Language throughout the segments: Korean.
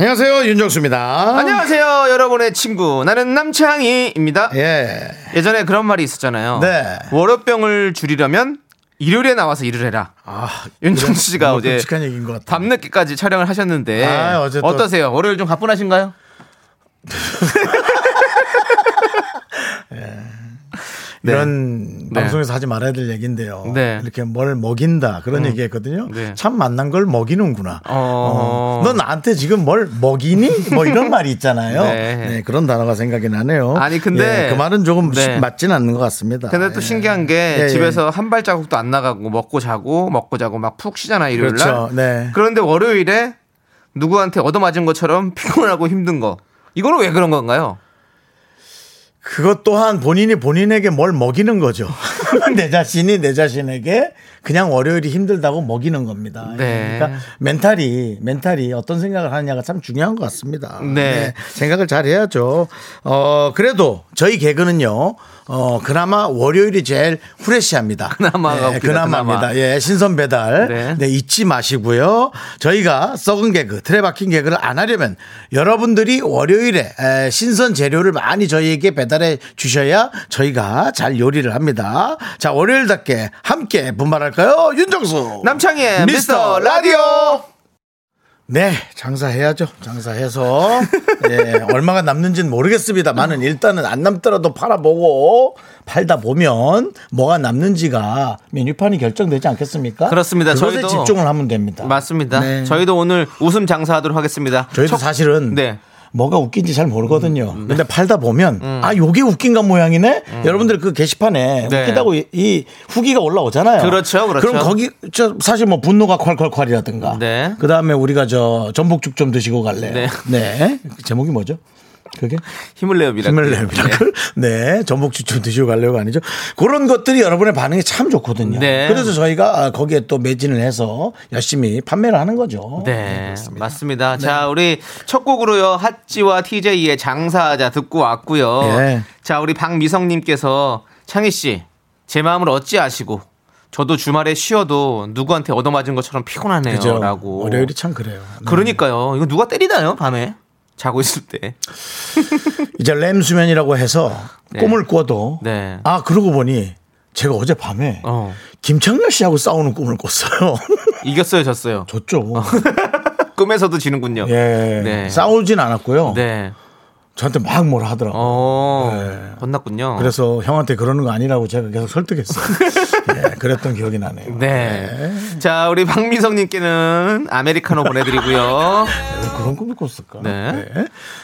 안녕하세요 윤정수입니다. 안녕하세요, 여러분의 친구. 나는 남창희입니다. 예. 예전에 그런 말이 있었잖아요. 네. 월요병을 줄이려면 일요일에 나와서 일을 해라. 아 윤정수 씨가 어제 끔찍한 얘기인 것 같아. 밤늦게까지 촬영을 하셨는데 아, 어떠세요? 월요일 좀 가뿐하신가요? 이런 네. 방송에서 하지 말아야 될 얘기인데요. 네. 이렇게 뭘 먹인다 그런 얘기했거든요. 네. 참 만난 걸 먹이는구나. 어. 어. 너 나한테 지금 뭘 먹이니? 뭐 이런 말이 있잖아요. 네. 네. 그런 단어가 생각이 나네요. 아니, 근데- 예, 그 말은 조금 네. 맞지는 않는 것 같습니다. 근데 또 예. 신기한 게 예, 예. 집에서 한 발자국도 안 나가고 먹고 자고 먹고 자고 막 푹 쉬잖아 일요일 날. 그렇죠. 네. 그런데 월요일에 누구한테 얻어맞은 것처럼 피곤하고 힘든 거. 이거는 왜 그런 건가요? 그것 또한 본인이 본인에게 뭘 먹이는 거죠. 내 자신이 내 자신에게 그냥 월요일이 힘들다고 먹이는 겁니다. 네. 그러니까 멘탈이 멘탈이 어떤 생각을 하느냐가 참 중요한 것 같습니다. 네. 생각을 잘 해야죠. 어 그래도 저희 개그는요. 어 그나마 월요일이 제일 후레시합니다. 그나마가 네, 그나마입니다. 그나마. 예, 신선 배달. 네. 네. 잊지 마시고요. 저희가 썩은 개그, 틀에 박힌 개그를 안 하려면 여러분들이 월요일에 에, 신선 재료를 많이 저희에게 배달해 주셔야 저희가 잘 요리를 합니다. 자, 월요일답게 함께 분발할까요? 윤정수. 남창희의 미스터 라디오. 네, 장사해야죠. 장사해서 예, 얼마가 남는지는 모르겠습니다만은 일단은 안 남더라도 팔아보고 팔다 보면 뭐가 남는지가 메뉴판이 결정되지 않겠습니까? 그렇습니다. 저희도 집중을 하면 됩니다. 맞습니다. 네. 저희도 오늘 웃음 장사하도록 하겠습니다. 저희도 첫- 사실은 네. 뭐가 웃긴지 잘 모르거든요. 음, 근데 팔다 보면 아 요게 웃긴가 모양이네. 여러분들 그 게시판에 네. 웃기다고 이, 이 후기가 올라오잖아요. 그렇죠, 그렇죠. 럼 거기 저 사실 뭐 분노가 콸콸콸이라든가. 네. 그 다음에 우리가 저 전복죽 좀 드시고 갈래요. 네. 네. 제목이 뭐죠? 그게 힘을 내요 miracle. 힘을 내요 miracle. 네. 전복죽 좀 드시고 갈래요가 아니죠. 그런 것들이 여러분의 반응이 참 좋거든요. 네. 그래서 저희가 아, 거기에 또 매진을 해서 열심히 판매를 하는 거죠. 네, 맞습니다. 자, 우리 첫 곡으로요. 하찌와 TJ의 장사하자 듣고 왔고요. 예. 자, 우리 박미성 님께서 창희 씨, 제 마음을 어찌 아시고 저도 주말에 쉬어도 누구한테 얻어맞은 것처럼 그죠. 피곤하네요라고. 월요일이 참 그래요. 네. 그러니까요. 이거 누가 때리나요 밤에 자고 있을 때. 이제 램 수면이라고 해서 네. 꿈을 꿔도 네. 아 그러고 보니 제가 어제 밤에 어. 김창렬 씨하고 싸우는 꿈을 꿨어요. 이겼어요, 졌어요. 졌죠. 꿈에서도 지는군요. 예. 네. 싸우진 않았고요. 네. 저한테 막 뭐라 하더라고요. 어. 네. 혼났군요. 그래서 형한테 그러는 거 아니라고 제가 계속 설득했어요. 예, 그랬던 기억이 나네요. 네. 자, 우리 박미성님께는 아메리카노 보내드리고요. 왜 그런 꿈을 꿨을까? 네.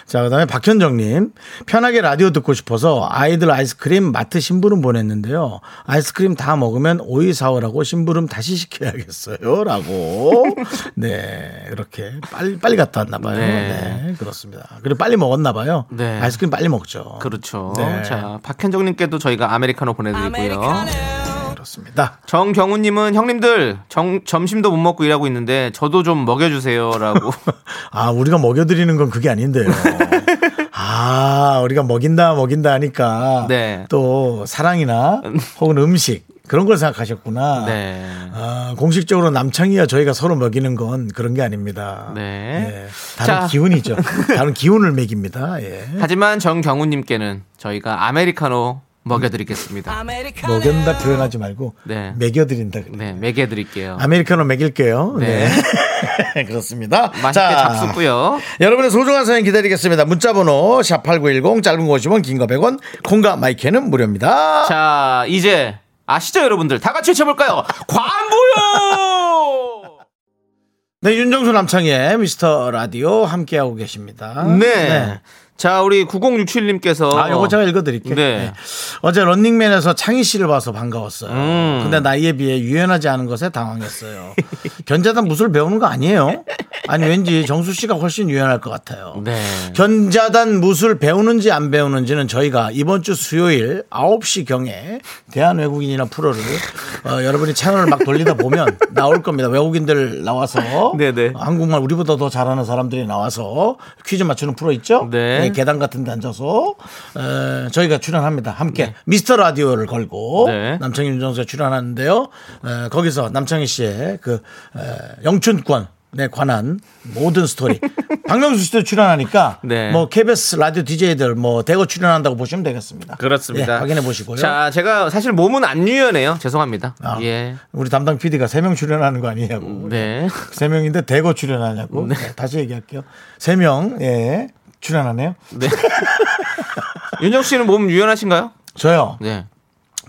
자, 그 다음에 박현정님. 편하게 라디오 듣고 싶어서 아이들 아이스크림 마트 심부름 보냈는데요. 아이스크림 다 먹으면 오이 사오라고 심부름 다시 시켜야겠어요. 라고. 네. 이렇게 빨리, 빨리 갔다 왔나 봐요. 네. 네. 그렇습니다. 그리고 빨리 먹었나 봐요. 네. 아이스크림 빨리 먹죠. 그렇죠. 네. 자, 박현정님께도 저희가 아메리카노 보내드리고요. 그렇습니다. 정경우님은 형님들 정- 점심도 못 먹고 일하고 있는데 저도 좀 먹여주세요라고. 아, 우리가 먹여드리는 건 그게 아닌데요. 아, 우리가 먹인다, 먹인다 하니까. 네. 또 사랑이나 혹은 음식 그런 걸 생각하셨구나. 네. 아, 공식적으로 남창이와 저희가 서로 먹이는 건 그런 게 아닙니다. 네. 예, 다른 자. 기운이죠. 다른 기운을 먹입니다. 예. 하지만 정경우님께는 저희가 아메리카노 먹여드리겠습니다. 먹였다 표현하지 말고 네. 먹여드린다. 그래. 네, 먹여드릴게요. 아메리카노 먹일게요. 네. 네. 그렇습니다. 맛있게 잡수고요. 여러분의 소중한 사연 기다리겠습니다. 문자번호 샵8910 짧은 거 50원 긴 거 100원 콩과 마이크는 무료입니다. 자, 이제 아시죠, 여러분들? 다 같이 외쳐볼까요? 광고요! 네, 윤정수 남창의 미스터 라디오 함께하고 계십니다. 네. 자, 우리 9067님께서. 아, 요거 제가 읽어드릴게요. 네. 네. 어제 런닝맨에서 창희 씨를 봐서 반가웠어요. 음. 근데 나이에 비해 유연하지 않은 것에 당황했어요. 견자단 무술 배우는 거 아니에요? 아니 왠지 정수 씨가 훨씬 유연할 것 같아요. 네. 견자단 무술 배우는지 안 배우는지는 저희가 이번 주 수요일 9시 경에 대한 외국인이나 프로를 어, 여러분이 채널을 막 돌리다 보면 나올 겁니다. 외국인들 나와서 네네. 한국말 우리보다 더 잘하는 사람들이 나와서 퀴즈 맞추는 프로 있죠? 네. 계단 같은 데 앉아서 에, 저희가 출연합니다. 함께 미스터 라디오를 걸고 네. 남창희 윤정수가 출연하는데요. 에, 거기서 남창희 씨의 그 에, 영춘권 에 관한 모든 스토리. 박명수 씨도 출연하니까 네. 뭐 KBS 라디오 DJ들 뭐 대거 출연한다고 보시면 되겠습니다. 그렇습니다. 예, 확인해 보시고요. 자, 제가 사실 몸은 안 유연해요. 죄송합니다. 아, 예. 우리 담당 PD가 세명 출연하는 거 아니냐고. 네. 세 명인데 대거 출연하냐고. 네, 다시 얘기할게요. 세 명, 예, 출연하네요. 네. 윤정 씨는 몸 유연하신가요? 저요. 네.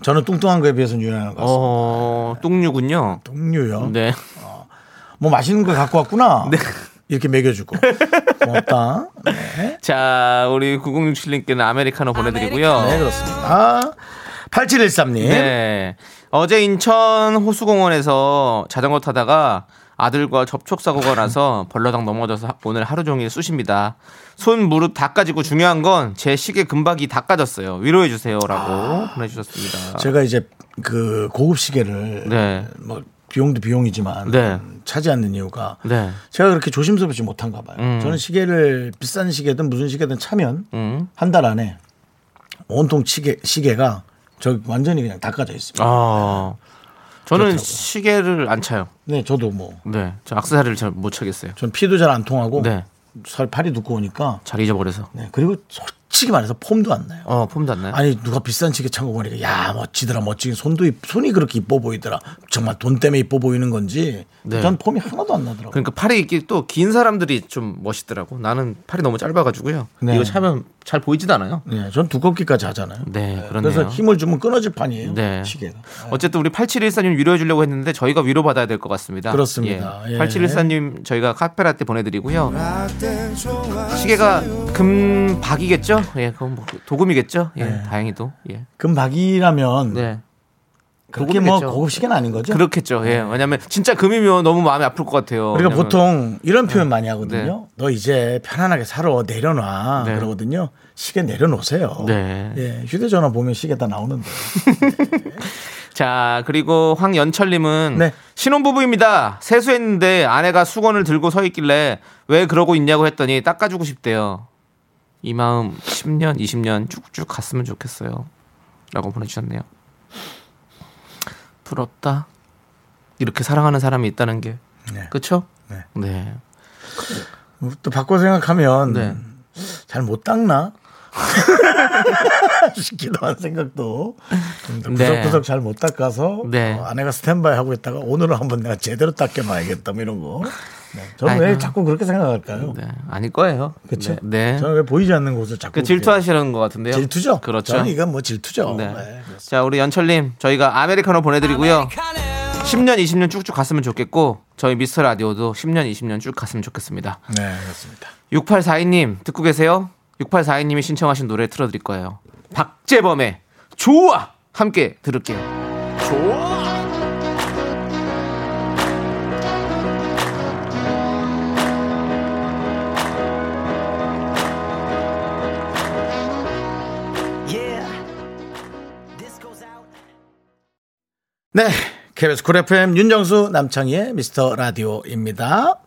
저는 뚱뚱한 거에 비해서는 유연한 것 같습니다. 어, 뚱류군요. 뚱류요. 네. 뭐 맛있는 거 갖고 왔구나. 이렇게 먹여주고. 고맙다. 네. 자, 우리 9067님께는 아메리카노 보내드리고요. 네, 그렇습니다. 8713님. 네. 어제 인천 호수공원에서 자전거 타다가 아들과 접촉 사고가 나서 벌러덩 넘어져서 오늘 하루 종일 쑤십니다. 손, 무릎 다 까지고 중요한 건 제 시계 금박이 다 까졌어요. 위로해 주세요. 라고 보내주셨습니다. 제가 이제 그 고급 시계를 네. 뭐 비용도 비용이지만 네. 차지 않는 이유가 네. 제가 그렇게 조심스럽지 못한가 봐요. 음. 저는 시계를 비싼 시계든 무슨 시계든 차면 음. 한달 안에 온통 시계 시계가 저 완전히 그냥 닦아져 있습니다. 아. 저는 그렇더라고요. 시계를 안 차요. 네, 저도 뭐. 네. 저 악세사리를 잘 못 차겠어요. 전 피도 잘 안 통하고 네. 살 팔이 두꺼우니까. 잘 잊어버려서. 네, 그리고 솔직히 말해서 폼도 안 나요. 어, 폼도 안 나요? 아니 누가 비싼 시계 찬거 보니까 야 멋지더라 멋지긴 손도 이- 손이 그렇게 이뻐 보이더라 정말 돈 때문에 이뻐 보이는 건지 네. 전 폼이 하나도 안 나더라고 요 그러니까 팔이 이게 또 긴 사람들이 좀 멋있더라고. 나는 팔이 너무 짧아가지고요. 네. 이거 차면 잘 보이지도 않아요. 네, 전 두껍기까지 하잖아요. 네, 그렇네요. 그래서 힘을 주면 끊어질 판이에요. 네. 시계가. 어쨌든 우리 8714님 위로해 주려고 했는데 저희가 위로 받아야 될 것 같습니다. 그렇습니다. 예. 8714님 저희가 카페라떼 보내드리고요. 시계가 금박이겠죠? 예, 그건 뭐 도금이겠죠? 예, 네. 다행히도. 예. 금박이라면 네. 그렇게 뭐 도금이겠죠. 고급 시계는 아닌 거죠. 그렇겠죠. 예. 왜냐면 진짜 금이면 너무 마음이 아플 것 같아요. 우리가 왜냐면- 보통 이런 표현 많이 하거든요. 네. 너 이제 편안하게 살아 내려놔 네. 그러거든요. 시계 내려놓으세요. 네. 예, 휴대전화 보면 시계 다 나오는데. 자, 그리고 황연철님은 네. 신혼부부입니다. 세수했는데 아내가 수건을 들고 서 있길래 왜 그러고 있냐고 했더니 닦아주고 싶대요. 이 마음 10년, 20년 쭉쭉 갔으면 좋겠어요. 라고 보내주셨네요. 부럽다. 이렇게 사랑하는 사람이 있다는 게. 네. 그쵸? 네. 네. 또 바꿔 생각하면 네. 잘못 닦나? 싶기도 한 생각도 좀 네. 구석구석 잘 못 닦아서 네. 어, 아내가 스탠바이 하고 있다가 오늘은 한번 내가 제대로 닦여놔야겠다 뭐 이런 거. 네. 저는 왜 아이고. 자꾸 그렇게 생각할까요? 네. 아닐 거예요. 그렇죠? 네. 네. 저는 왜 보이지 않는 곳을 자꾸 그 질투하시는 것 같은데요. 질투죠. 그렇죠. 저는 이건 뭐 질투죠. 네. 네. 자, 우리 연철님, 저희가 아메리카노 보내드리고요. 10년, 20년 쭉쭉 갔으면 좋겠고, 저희 미스터 라디오도 10년, 20년 쭉 갔으면 좋겠습니다. 네, 그렇습니다. 6842님, 듣고 계세요? 6842님이 신청하신 노래 틀어드릴 거예요. 박재범의 좋아! 함께 들을게요. 네, KBS 쿨 FM 윤정수 남창희의 미스터 라디오입니다.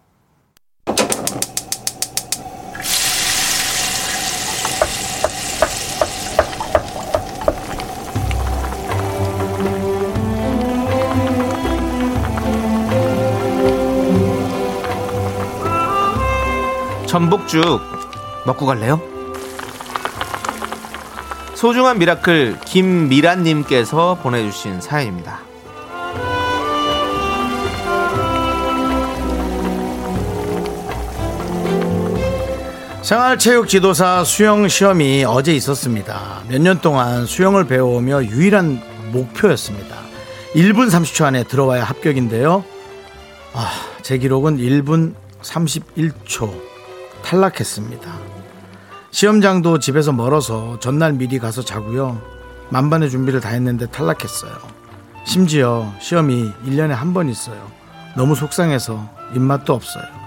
전복죽 먹고 갈래요? 소중한 miracle 김미란님께서 보내주신 사연입니다. 생활체육 지도사 수영 시험이 어제 있었습니다. 몇 년 동안 수영을 배워오며 유일한 목표였습니다. 1분 30초 안에 들어와야 합격인데요. 아, 제 기록은 1분 31초 탈락했습니다. 시험장도 집에서 멀어서 전날 미리 가서 자고요. 만반의 준비를 다 했는데 탈락했어요. 심지어 시험이 1년에 한 번 있어요. 너무 속상해서 입맛도 없어요.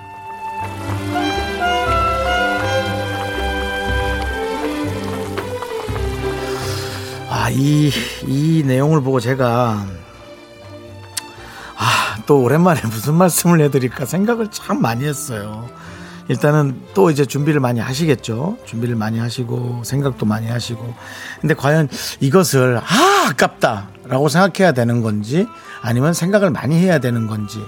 아, 이, 이 내용을 보고 제가, 아, 또 오랜만에 무슨 말씀을 해드릴까 생각을 참 많이 했어요. 일단은 또 이제 준비를 많이 하시겠죠. 준비를 많이 하시고, 생각도 많이 하시고. 근데 과연 이것을, 아, 아깝다 라고 생각해야 되는 건지, 아니면 생각을 많이 해야 되는 건지,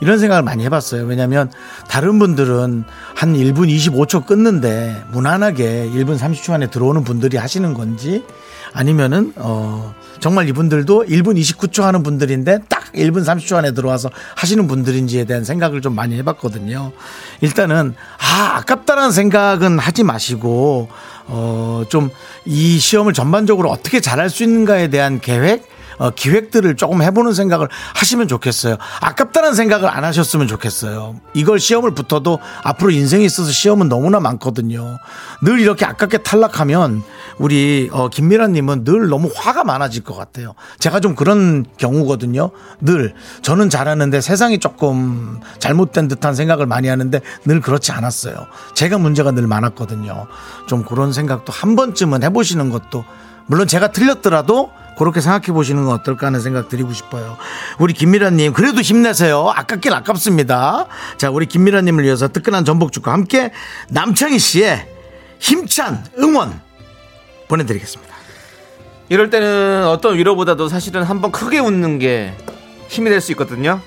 이런 생각을 많이 해봤어요. 왜냐면 다른 분들은 한 1분 25초 끊는데 무난하게 1분 30초 안에 들어오는 분들이 하시는 건지 아니면은 어 정말 이분들도 1분 29초 하는 분들인데 딱 1분 30초 안에 들어와서 하시는 분들인지에 대한 생각을 좀 많이 해봤거든요. 일단은 아 아깝다라는 생각은 하지 마시고 어 좀 이 시험을 전반적으로 어떻게 잘할 수 있는가에 대한 계획 어, 기획들을 조금 해보는 생각을 하시면 좋겠어요. 아깝다는 생각을 안 하셨으면 좋겠어요. 이걸 시험을 붙어도 앞으로 인생에 있어서 시험은 너무나 많거든요. 늘 이렇게 아깝게 탈락하면 우리 어, 김미라님은 늘 너무 화가 많아질 것 같아요. 제가 좀 그런 경우거든요. 늘 저는 잘하는데 세상이 조금 잘못된 듯한 생각을 많이 하는데 늘 그렇지 않았어요. 제가 문제가 늘 많았거든요. 좀 그런 생각도 한 번쯤은 해보시는 것도 물론 제가 틀렸더라도 그렇게 생각해 보시는 건 어떨까 하는 생각 드리고 싶어요. 우리 김미라님, 그래도 힘내세요. 아깝긴 아깝습니다. 자, 우리 김미라님을 위해서 뜨끈한 전복죽과 함께 남창희 씨의 힘찬 응원 보내드리겠습니다. 이럴 때는 어떤 위로보다도 사실은 한번 크게 웃는 게 힘이 될 수 있거든요.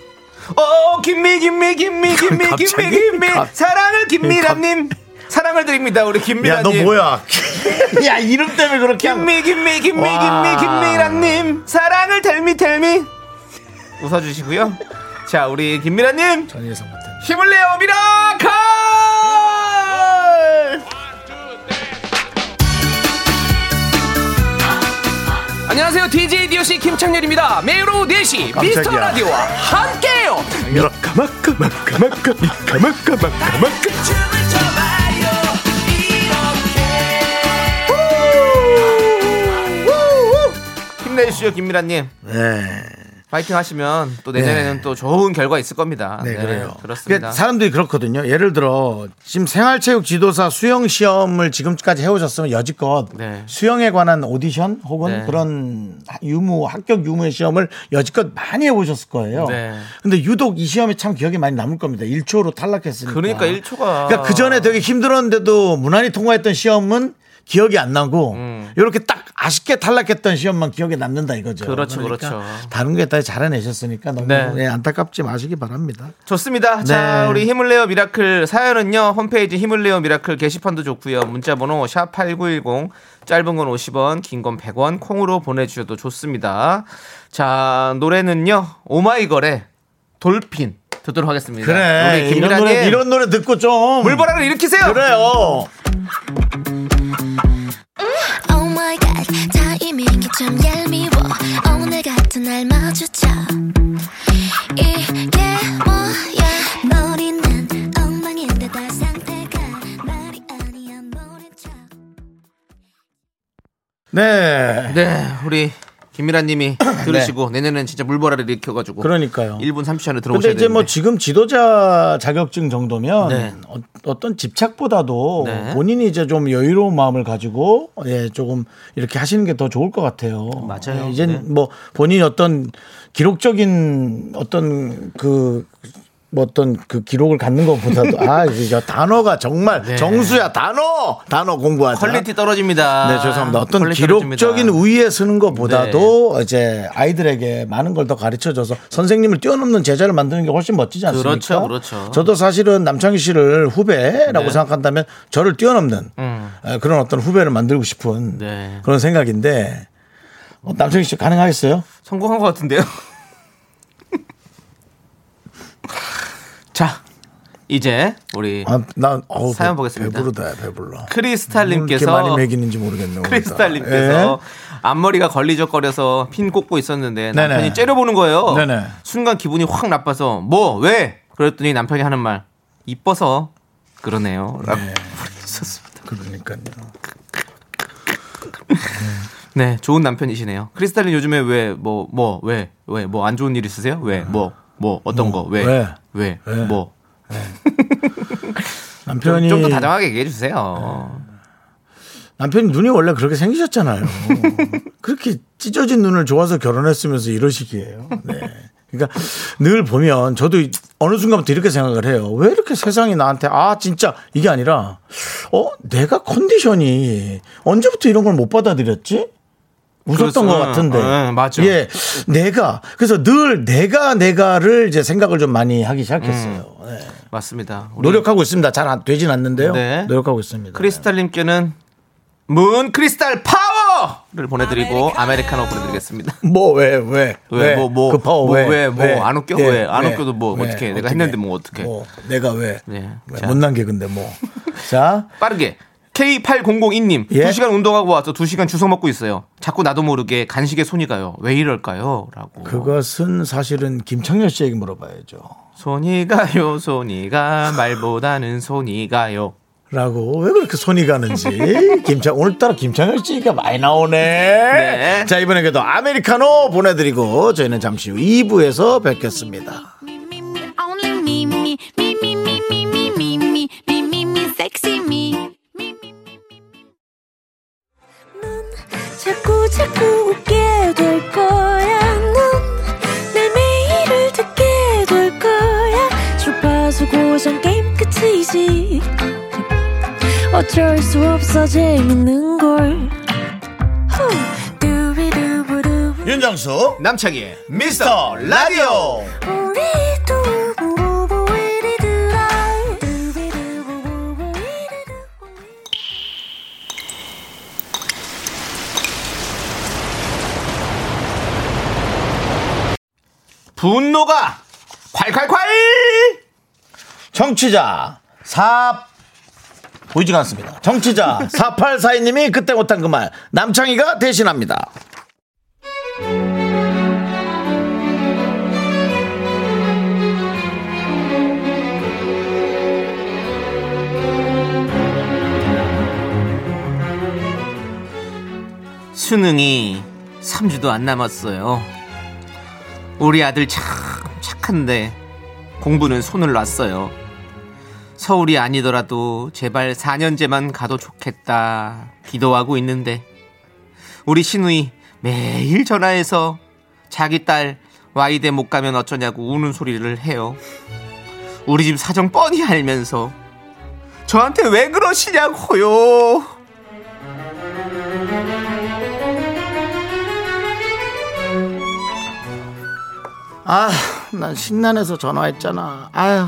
어, 김미, 김미, 김미, 김미, 김미, 갑자기? 김미. 갑- 사랑을 김미라님. 사랑을 드립니다, 우리 야, 김미라님. 너 뭐야? 야, 이름 때문에 그렇게 한 김미, 김미, 김미, 와. 김미, 김미라님. 사랑을 텔미, 텔미. 웃어주시고요. 자, 우리 김미라님. 전 예상 못했네. 힘을 내요, miracle! 안녕하세요. DJ DOC 김창렬입니다. 매일 오후 4시 깜짝이야. 미스터 라디오와 함께해요. 힘내주시죠, 김미라님. 네. 파이팅 하시면 또 내년에는 네. 또 좋은 결과 있을 겁니다. 네, 그래요. 그렇습니다. 그러니까 사람들이 그렇거든요. 예를 들어 지금 생활체육 지도사 수영 시험을 지금까지 해오셨으면 여지껏 네. 수영에 관한 오디션 혹은 네. 그런 유무 합격 유무의 시험을 여지껏 많이 해보셨을 거예요. 네. 근데 유독 이 시험이 참 기억에 많이 남을 겁니다. 1초로 탈락했으니까. 그러니까 1초가 그러니까 그 전에 되게 힘들었는데도 무난히 통과했던 시험은 기억이 안 나고 음. 이렇게 딱 아쉽게 탈락했던 시험만 기억에 남는다 이거죠. 그렇죠, 그러니까 그렇죠. 다른 게 다 잘해내셨으니까 너무 네. 네, 안타깝지 마시기 바랍니다. 좋습니다. 자, 네. 우리 힘을 내요 miracle 사연은요. 홈페이지 힘을 내요 miracle 게시판도 좋고요. 문자 번호 샵 8910 짧은 건 50원, 긴 건 100원 콩으로 보내 주셔도 좋습니다. 자, 노래는요. 오마이걸의 Dolphin 듣도록 하겠습니다. 그래 우리 이런 노래 이런 노래 듣고 좀 물보라를 일으키세요. 그래요. My god 타이밍이 참 얄미워. 오늘 같은 날 마주쳐. 이게 뭐야? 머리는 엉망인데 다 상태가 말이 아니야. 모른 척. 네. 네, 우리 김미라님이 들으시고 내년에는 진짜 물보라를 일으켜가지고 그러니까요. 1분 30초 안에 근데 들어오셔야 이제 뭐 되는데. 지금 지도자 자격증 정도면 네. 어, 떤 집착보다도 네. 본인이 이제 좀 여유로운 마음을 가지고 예 조금 이렇게 하시는 게 더 좋을 것 같아요. 맞아요. 예, 이제 네. 뭐 본인이 어떤 기록적인 어떤 그. 뭐 어떤 그 기록을 갖는 것보다도 아 이제 저 단어가 정말 네. 정수야 단어 단어 공부하자. quality 떨어집니다. 네, 죄송합니다. 어떤 기록적인 떨어집니다. 네. 우위에 서는 것보다도 이제 아이들에게 많은 걸 더 가르쳐 줘서 선생님을 뛰어넘는 제자를 만드는 게 훨씬 멋지지 않습니까? 그렇죠, 그렇죠. 저도 사실은 남창희 씨를 후배라고 네. 생각한다면 저를 뛰어넘는 음. 에, 그런 어떤 후배를 만들고 싶은 네. 그런 생각인데 어, 남창희 씨 가능하겠어요? 성공한 것 같은데요. 자, 이제 우리 아, 나 어우, 사연 배- 보겠습니다. 배부르다 배불러. 크리스탈님께서 많이 먹이는지 모르겠네요. 오늘따라. 크리스탈님께서 앞머리가 걸리적거려서 핀 꽂고 있었는데 네네. 남편이 째려보는 거예요. 네네. 순간 기분이 확 나빠서 뭐 왜? 그랬더니 남편이 하는 말 이뻐서 그러네요. 라고 보내주셨습니다. 그러니까요. 네, 좋은 남편이시네요. 크리스탈님 요즘에 왜 뭐 뭐 왜 왜 뭐 안 좋은 일 있으세요? 왜 뭐뭐 어떤 거왜 왜? 왜 왜? 뭐 남편이 좀 더 다정하게 얘기해 주세요. 남편이 눈이 원래 그렇게 생기셨잖아요. 그렇게 찢어진 눈을 좋아서 결혼했으면서 이러시기에요. 네. 그러니까 늘 보면 저도 어느 순간부터 이렇게 생각을 해요. 왜 이렇게 세상이 나한테 아 진짜 이게 아니라 어 내가 컨디션이 언제부터 이런 걸 못 받아들였지? 웃었던 그렇죠. 것 같은데. 네, 맞아. 예, 내가 그래서 늘 내가 내가를 이제 생각을 좀 많이 하기 시작했어요. 네. 맞습니다. 노력하고 있습니다. 잘 안 되진 않는데요. 네. 노력하고 있습니다. 크리스탈님께는 문 크리스탈 파워를 보내드리고 아메리카노 보내드리겠습니다. 뭐 왜 왜? 왜, 뭐, 뭐, 그 파워 뭐, 왜? 왜, 뭐, 안 웃겨? 왜? 안 왜? 웃겨도 뭐 왜? 어떡해. 내가 했는데 뭐 어떡해. 뭐 내가 왜? 네. 못난 게 근데 뭐. 자, 빠르게 K8002님 예? 2시간 운동하고 와서 2시간 주워 먹고 있어요. 자꾸 나도 모르게 간식에 손이 가요. 왜 이럴까요? 라고. 그것은 사실은 김창렬 씨에게 물어봐야죠. 손이 가요, 손이 가, 말보다는 손이 가요. 라고 왜 그렇게 손이 가는지 김창 오늘따라 김창렬 씨가 많이 나오네. 네. 자 이번에도 아메리카노 보내드리고 저희는 잠시 후 2부에서 뵙겠습니다. 있어 재밌는 걸. 윤정수 남창희 미스터 라디오. 분노가 콸콸콸! 정취자 4 보이지가 않습니다. 정치자 4842님이 그때 못한 그 말 남창희가 대신합니다. 수능이 3주도 안 남았어요. 우리 아들 참 착한데 공부는 손을 놨어요. 서울이 아니더라도 제발 4년제만 가도 좋겠다 기도하고 있는데 우리 신우이 매일 전화해서 자기 딸 와이대 못 가면 어쩌냐고 우는 소리를 해요. 우리 집 사정 뻔히 알면서 저한테 왜 그러시냐고요. 아, 난 신난해서 전화했잖아. 아휴,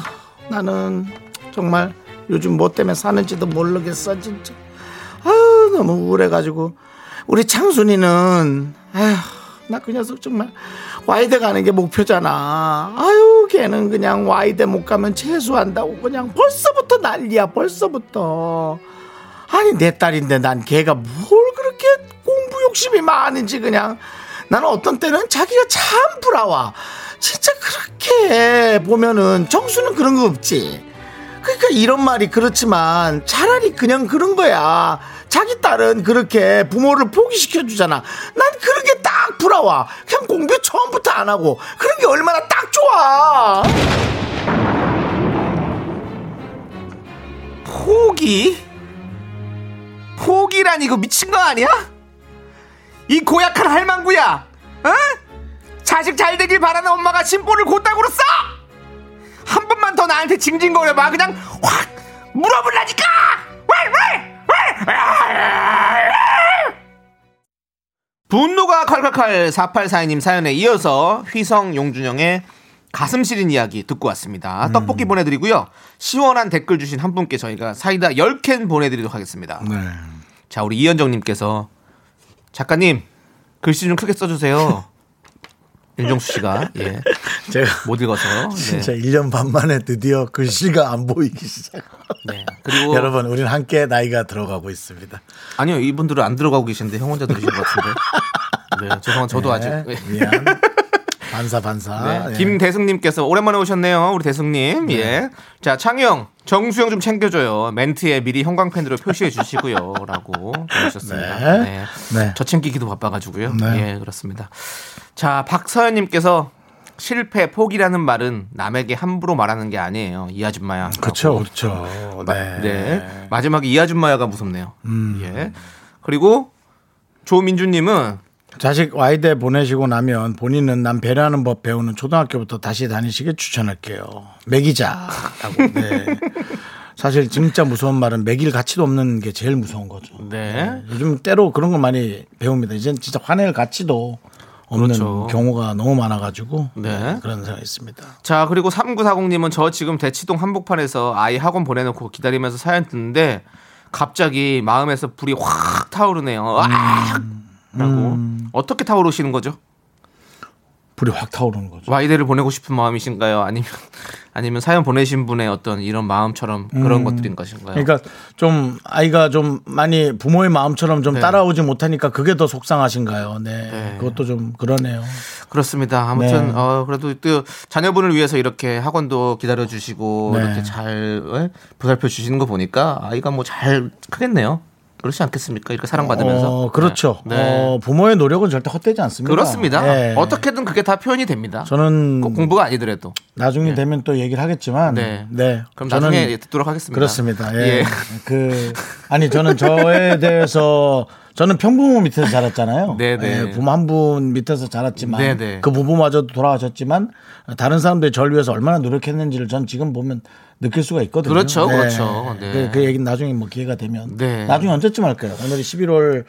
나는 정말 요즘 뭐 때문에 사는지도 모르겠어, 진짜. 아유, 너무 우울해가지고. 우리 창순이는, 아휴, 나 그 녀석 정말 와이대 가는 게 목표잖아. 아유, 걔는 그냥 와이대 못 가면 재수한다고 그냥 벌써부터 난리야, 벌써부터. 아니, 내 딸인데 난 걔가 뭘 그렇게 공부 욕심이 많은지 그냥. 나는 어떤 때는 자기가 참 부러워. 진짜 그렇게 보면은 정수는 그런 거 없지. 그러니까 이런 말이 그렇지만 차라리 그냥 그런 거야. 자기 딸은 그렇게 부모를 포기시켜 주잖아. 난 그런 게 딱 부러워. 그냥 공부 처음부터 안 하고 그런 게 얼마나 딱 좋아. 포기? 포기란 이거 미친 거 아니야? 이 고약한 할망구야, 어? 자식 잘 되길 바라는 엄마가 심보를 곧다구로 써! 한 번만 더 나한테 징징거려봐, 그냥 확 물어볼라니까! 분노가 칼칼칼 4842님 사연에 이어서 휘성 용준영의 가슴 시린 이야기 듣고 왔습니다. 떡볶이 보내드리고요. 시원한 댓글 주신 한 분께 저희가 사이다 10캔 보내드리도록 하겠습니다. 네. 자, 우리 이현정님께서 작가님 글씨 좀 크게 써주세요. 윤정수 씨가 예, 제가 못 읽어서 네. 진짜 1년 반 만에 드디어 글씨가 안 보이기 시작. 네. 그리고 여러분, 우리는 함께 나이가 들어가고 있습니다. 아니요 이분들은 안 들어가고 계신데 형 혼자 들으신 것 같은데. 네, 죄송한 저도 아직. 네, 미안. 반사 반사. 네. 예. 김대승님께서 오랜만에 오셨네요. 우리 대승님. 예. 자, 창영, 정수영 좀 챙겨줘요. 멘트에 미리 형광펜으로 표시해 주시고요. 라고 보내주셨습니다. 네. 네. 네. 저 챙기기도 바빠가지고요. 네. 예, 그렇습니다. 자, 박서연님께서 실패, 포기라는 말은 남에게 함부로 말하는 게 아니에요. 이 아줌마야. 그렇죠. 그렇죠. 네. 네. 마지막에 이 아줌마야가 무섭네요. 음. 예. 그리고 조민주님은 자식 와이대 보내시고 나면 본인은 남 배려하는 법 배우는 초등학교부터 다시 다니시길 추천할게요. 매기자라고. 네. 사실 진짜 무서운 말은 매길 가치도 없는 게 제일 무서운 거죠. 네. 요즘 때로 그런 거 많이 배웁니다. 이젠 진짜 화낼 가치도 없는 그렇죠. 경우가 너무 많아가지고 네. 네, 그런 생각이 있습니다. 자 그리고 3940님은 저 지금 대치동 한복판에서 아이 학원 보내놓고 기다리면서 사연 듣는데 갑자기 마음에서 불이 확 타오르네요. 아! 라고 어떻게 타오르시는 거죠? 불이 확 타오르는 거죠. 와이드를 보내고 싶은 마음이신가요? 아니면 아니면 사연 보내신 분의 어떤 이런 마음처럼 그런 것들인 것인가요? 그러니까 좀 아이가 좀 많이 부모의 마음처럼 좀 네. 따라오지 못하니까 그게 더 속상하신가요? 네, 네. 그것도 좀 그러네요. 그렇습니다. 아무튼 네. 어, 그래도 또 자녀분을 위해서 이렇게 학원도 기다려 주시고 네. 이렇게 잘 예? 보살펴 주시는 거 보니까 아이가 뭐 잘 크겠네요. 그렇지 않겠습니까? 이렇게 사랑받으면서. 어, 그렇죠. 네. 어, 부모의 노력은 절대 헛되지 않습니다. 그렇습니다. 네. 어떻게든 그게 다 표현이 됩니다. 저는 꼭 공부가 아니더라도. 나중에 되면 또 얘기를 하겠지만, 네. 네. 그럼 저는 나중에 듣도록 하겠습니다. 그렇습니다. 예. 예. 그 아니 저는 저에 대해서 저는 평부모 밑에서 자랐잖아요. 네네. 예, 부모 한 분 밑에서 자랐지만 네네. 그 부부마저도 돌아가셨지만 다른 사람들이 저를 위해서 얼마나 노력했는지를 전 지금 보면 느낄 수가 있거든요. 그렇죠, 그렇죠. 네. 그, 그 얘기는 나중에 뭐 기회가 되면 네. 나중에 언제쯤 할까요? 오늘이 11월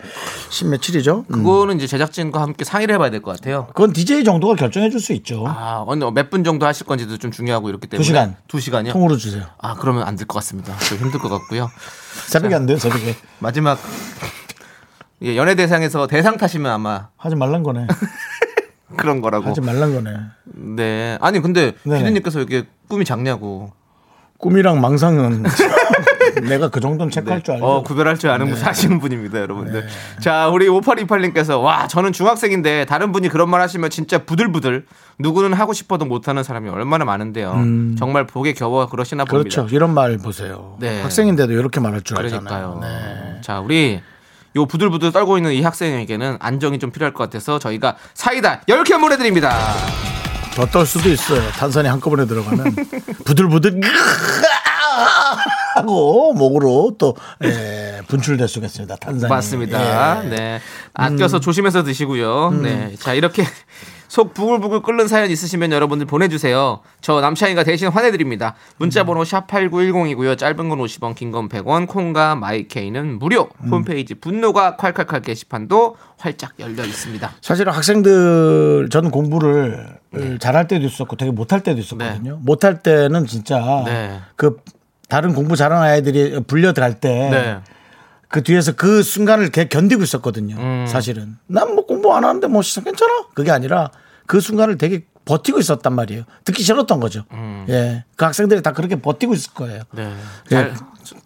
10 며칠이죠? 음. 그거는 이제 제작진과 함께 상의를 해봐야 될 것 같아요. 그건 DJ 정도가 결정해 줄 수 있죠. 아, 몇 분 정도 하실 건지도 좀 중요하고 이렇기 때문에. 두 시간. 두 시간이요? 통으로 주세요. 아, 그러면 안 될 것 같습니다. 좀 힘들 것 같고요. 새벽에 안 돼요, 새벽에. 마지막 예, 연예 대상에서 대상 타시면 아마 하지 말란 거네. 그런 거라고. 하지 말란 거네. 네. 아니 근데 네네. 피디님께서 이게 꿈이 작냐고. 꿈이랑 망상은 내가 그 정도는 체크할 줄 알죠. 어, 구별할 줄 아는 분 하시는 분입니다, 여러분들. 자, 우리 5828님께서 와, 저는 중학생인데 다른 분이 그런 말 하시면 진짜 부들부들 누구는 하고 싶어도 못하는 사람이 얼마나 많은데요. 정말 복에 겨워 그러시나 봅니다. 그렇죠. 이런 말 보세요. 네. 학생인데도 이렇게 말할 줄 그러니까요. 알잖아요. 네. 자, 우리 요 부들부들 떨고 있는 이 학생에게는 안정이 좀 필요할 것 같아서 저희가 사이다 10개 보내드립니다. 더 떨 수도 있어요. 탄산이 한꺼번에 들어가면 부들부들 하고 목으로 또 예, 분출될 수가 있습니다. 탄산이. 맞습니다. 예. 네. 아껴서 조심해서 드시고요. 네. 자, 이렇게 속 부글부글 끓는 사연 있으시면 여러분들 보내주세요. 저 남창이가 대신 화내드립니다. 문자번호 샵 8910이고요. 짧은 건 50원, 긴 건 100원, 콩과 마이케이는 무료. 홈페이지 분노가 콸콸콸 게시판도 활짝 열려 있습니다. 사실 학생들 저는 공부를 잘할 때도 있었고 되게 못할 때도 있었거든요. 못할 때는 진짜 네. 그 다른 공부 잘하는 아이들이 불려갈 때 네. 그 뒤에서 그 순간을 걔 견디고 있었거든요. 음. 사실은 난 뭐 공부 안 하는데 뭐 시작 괜찮아. 그게 아니라 그 순간을 되게 버티고 있었단 말이에요. 듣기 싫었던 거죠. 예, 그 학생들이 다 그렇게 버티고 있을 거예요. 네. 예. 잘,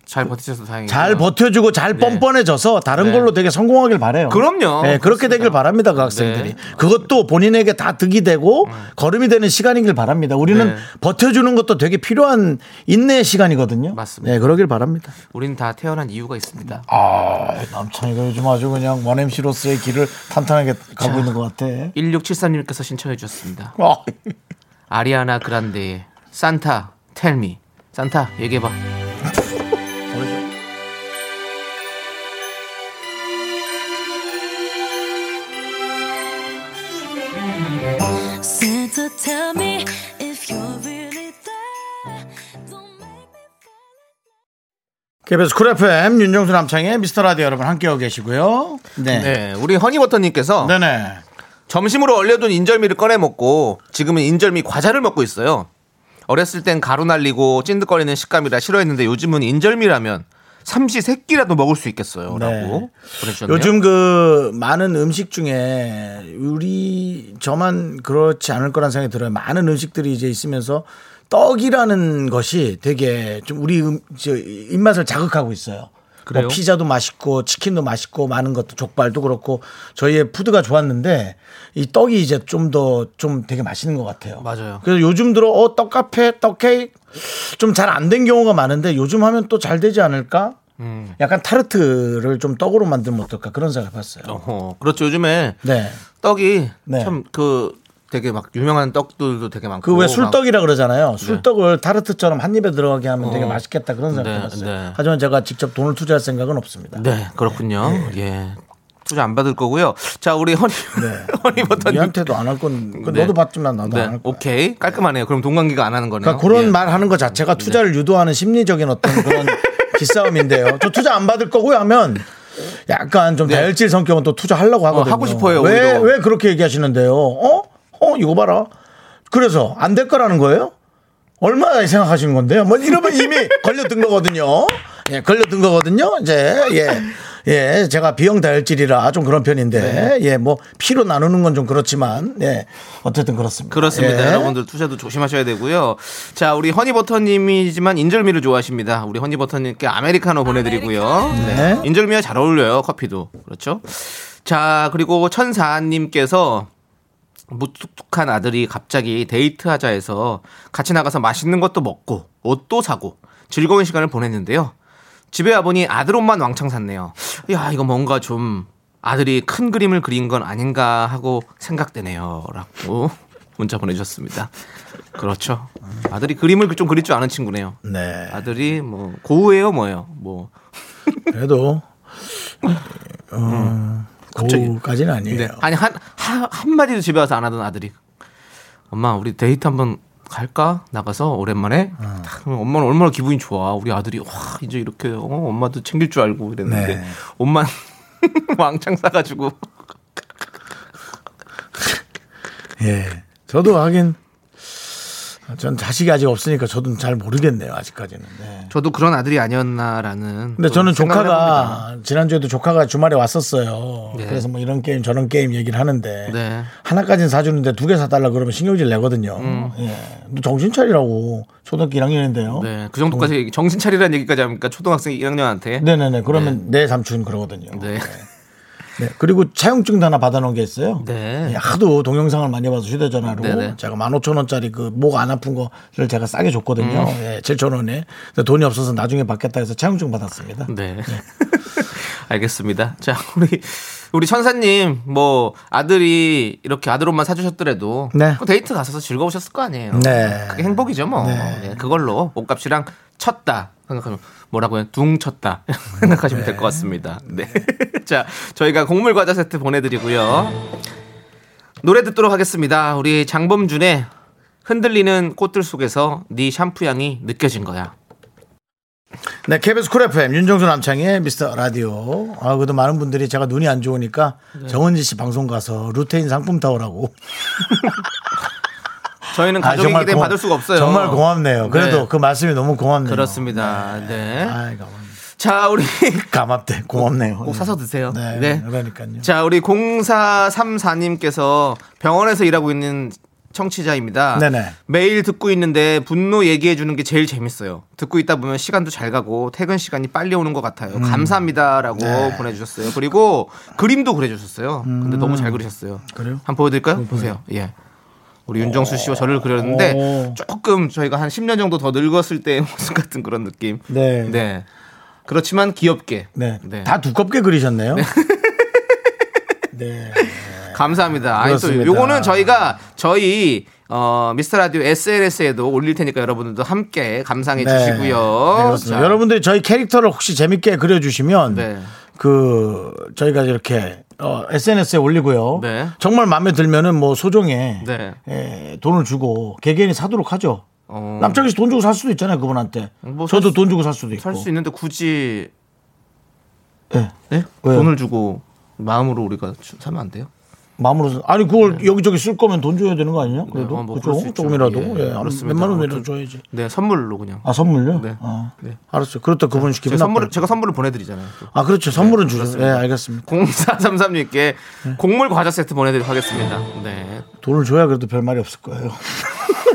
잘 버티셔서 다행이에요. 잘 버텨주고 잘 뻔뻔해져서 다른 네. 걸로 되게 성공하길 바래요. 그럼요. 예, 그렇게. 되길 바랍니다, 그 학생들이. 네. 그것도 본인에게 다 득이 되고 걸음이 되는 시간이길 바랍니다. 우리는 네. 버텨주는 것도 되게 필요한 인내의 시간이거든요. 맞습니다. 네, 그러길 바랍니다. 우린 다 태어난 이유가 있습니다. 아, 남창이가 요즘 아주 그냥 원 MC로서의 길을 탄탄하게 가고 있는 것 같아. 1673님께서 신청해 주셨습니다. 아, 아리아나 그란데의 산타 텔미. 산타 얘기해 봐. KBS 쿨 FM 윤정수 남창의 미스터 라디오 여러분 함께하고 계시고요. 네. 네, 우리 허니버터님께서 네네. 점심으로 얼려둔 인절미를 꺼내 먹고 지금은 인절미 과자를 먹고 있어요. 어렸을 땐 가루 날리고 찐득거리는 식감이라 싫어했는데 요즘은 인절미라면 삼시 세끼라도 먹을 수 있겠어요. 네. 라고 보내주셨네요. 요즘 그 많은 음식 중에 우리 저만 그렇지 않을 거란 생각이 들어요. 많은 음식들이 이제 있으면서 떡이라는 것이 되게 좀 우리 음, 저 입맛을 자극하고 있어요. 그래요? 뭐 피자도 맛있고 치킨도 맛있고 많은 것도 족발도 그렇고 저희의 푸드가 좋았는데 이 떡이 이제 좀더좀 되게 맛있는 것 같아요. 맞아요. 그래서 요즘 들어 어 떡 카페, 떡 케이크 좀 잘 안 된 경우가 많은데 요즘 하면 또 잘 되지 않을까? 음. 약간 타르트를 좀 떡으로 만들면 어떨까 그런 생각을 해봤어요. 어허, 그렇죠. 요즘에 네. 떡이 네. 참그 되게 막 유명한 떡들도 되게 많고 그왜 막- 술떡이라 그러잖아요. 술떡을 타르트처럼 한 입에 들어가게 하면 되게 어. 맛있겠다 그런 생각 네, 해봤어요. 네. 하지만 제가 직접 돈을 투자할 생각은 없습니다. 네, 그렇군요. 예. 투자 안 받을 거고요. 자, 우리 허니 허니버터 님. 니한테도 안 할 건, 그 네. 너도 받지만 나도 네, 안할 거야. 오케이. 깔끔하네요. 그럼 동관계가 안 하는 거네요. 그러니까 그런 예. 말 하는 것 자체가 투자를 유도하는 심리적인 어떤 그런 기싸움인데요. 저 투자 안 받을 거고요 하면 약간 좀 네. 다혈질 성격은 또 투자하려고 하거든요. 하고 싶어요, 왜. 왜 그렇게 얘기하시는데요? 어? 어, 이거 봐라. 그래서 안 될 거라는 거예요? 얼마나 생각하시는 건데요? 뭐 이러면 이미 걸려든 거거든요. 예, 걸려든 거거든요. 이제, 예. 예, 제가 비형 다혈질이라 좀 그런 편인데, 네. 예, 뭐, 피로 나누는 건 좀 그렇지만, 예, 어쨌든 그렇습니다. 그렇습니다. 예. 여러분들 투자도 조심하셔야 되고요. 자, 우리 허니버터님이지만 인절미를 좋아하십니다. 우리 허니버터님께 아메리카노 보내드리고요. 네. 인절미와 잘 어울려요. 커피도 그렇죠. 자, 그리고 천사님께서 무뚝뚝한 아들이 갑자기 데이트하자 해서 같이 나가서 맛있는 것도 먹고 옷도 사고 즐거운 시간을 보냈는데요. 집에 와보니 아들 옷만 왕창 샀네요. 야, 이거 뭔가 좀 아들이 큰 그림을 그린 건 아닌가 하고 생각되네요. 라고 문자 보내주셨습니다. 그렇죠. 아들이 그림을 좀 그릴 줄 아는 친구네요. 네. 아들이 뭐 고우예요, 뭐예요? 뭐 그래도 어, 갑자기. 고까지는 아니에요. 네. 아니 한, 한 한마디도 집에 와서 안 하던 아들이 엄마 우리 데이트 한번 갈까 나가서 오랜만에 어. 딱 엄마는 얼마나 기분이 좋아 우리 아들이 와 이제 이렇게 어, 엄마도 챙길 줄 알고 이랬는데 네. 옷만 왕창 사가지고 예. 저도 하긴 전 자식이 아직 없으니까 저도 잘 모르겠네요. 아직까지는. 네. 저도 그런 아들이 아니었나라는 근데 또 저는. 조카가 지난주에도 조카가 주말에 왔었어요. 네. 그래서 뭐 이런 게임 저런 게임 얘기를 하는데 네. 하나까지는 사주는데 두 개 사달라 그러면 신경질 내거든요. 음. 예. 너 정신 차리라고 초등학교 1학년인데요. 네, 그 정도까지 정신 차리라는 얘기까지 합니까 초등학생 1학년한테 네네네. 그러면 내 삼촌 그러거든요. 네. 네. 그리고 차용증도 하나 받아놓은 게 있어요. 네. 예, 하도 동영상을 많이 봐서 휴대전화로 네네. 제가 15,000원짜리 그 목 안 아픈 거를 제가 싸게 줬거든요. 음. 예, 7,000원에. 근데 돈이 없어서 나중에 받겠다 해서 차용증 받았습니다. 네. 알겠습니다. 자, 우리 우리 천사님 뭐 아들이 이렇게 아들 옷만 사주셨더라도 네. 그 데이트 가셔서 즐거우셨을 거 아니에요. 네. 그게 행복이죠 뭐. 네. 예, 그걸로 옷값이랑 쳤다 생각하면 뭐라고요? 퉁 쳤다 생각하시면 될것 같습니다. 네. 자, 저희가 곡물 과자 세트 보내드리고요. 노래 듣도록 하겠습니다. 우리 장범준의 흔들리는 꽃들 속에서 네 샴푸 향이 느껴진 거야. 네, KBS Cool FM 윤정수 남창희의 미스터 라디오. 아, 그래도 많은 분들이 제가 눈이 안 좋으니까 네. 정은지 씨 방송 가서 루테인 상품 타오라고. 저희는 아, 가족이기 때문에 받을 수가 없어요. 정말 고맙네요. 그래도 네. 그 말씀이 너무 고맙네요. 그렇습니다. 네. 아이, 고맙네. 자, 우리 감압돼. 고맙네요. 꼭 사서 드세요. 네, 네. 그러니까요. 자, 우리 0434님께서 병원에서 일하고 있는 청취자입니다. 네네. 매일 듣고 있는데 분노 얘기해 주는 게 제일 재밌어요. 듣고 있다 보면 시간도 잘 가고 퇴근 시간이 빨리 오는 것 같아요. 감사합니다라고 음. 네. 보내주셨어요. 그리고 그림도 그려주셨어요. 근데 너무 잘 그리셨어요. 음. 그래요? 한번 보여드릴까요? 보세요. 예. 우리 윤정수 씨와 저를 그렸는데 오. 조금 저희가 한 10년 정도 더 늙었을 때의 모습 같은 그런 느낌. 네. 네. 그렇지만 귀엽게. 네. 네. 다 두껍게 그리셨네요. 네. 감사합니다. 아니 또 그렇습니다. 요거는 저희가 저희 어 미스터 라디오 SNS에도 올릴 테니까 여러분들도 함께 감상해 네. 주시고요. 네, 그렇습니다. 자, 여러분들이 저희 캐릭터를 혹시 재밌게 그려주시면 네. 그 저희가 이렇게 어, SNS에 올리고요. 네. 정말 마음에 들면은 뭐 소정에 네. 예, 돈을 주고 개개인이 사도록 하죠. 어, 남창희 씨돈 주고 살 수도 있잖아요 그분한테. 뭐 저도 살 수- 돈 주고 살 수도 있고. 살 수 있는데 굳이 예. 예? 왜요? 돈을 주고 마음으로 우리가 주- 사면 안 돼요? 마음으로 아니 그걸 여기저기 쓸 거면 돈 줘야 되는 거 아니냐? 그래도 어, 뭐 그죠? 조금이라도 예, 예, 한 그렇습니다. 몇만 원이라도. 줘야지. 네, 선물로 그냥. 아 선물요? 네. 아, 네. 알았어요. 그렇다 그분 제가 기분 선물 나빠. 제가 선물을 보내드리잖아요. 또. 아 그렇죠. 선물은 주죠. 그렇습니다. 예, 알겠습니다. 0433님께 곡물 과자 세트 보내드리도록 하겠습니다. 네. 돈을 줘야 그래도 별 말이 없을 거예요.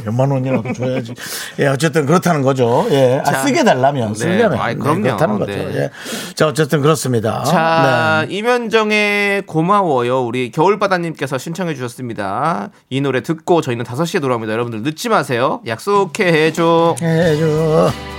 몇만 원이라도 줘야지. 예, 어쨌든 그렇다는 거죠. 예, 아, 자. 쓰게 달라면 네, 쓰려면 네, 그럼요. 그렇다는 거죠. 네. 예. 자, 어쨌든 그렇습니다. 자, 네. 이면정의 고마워요. 우리 겨울바다님께서 신청해 주셨습니다. 이 노래 듣고 저희는 5시에 돌아옵니다. 여러분들 늦지 마세요. 약속해 해줘. 해줘.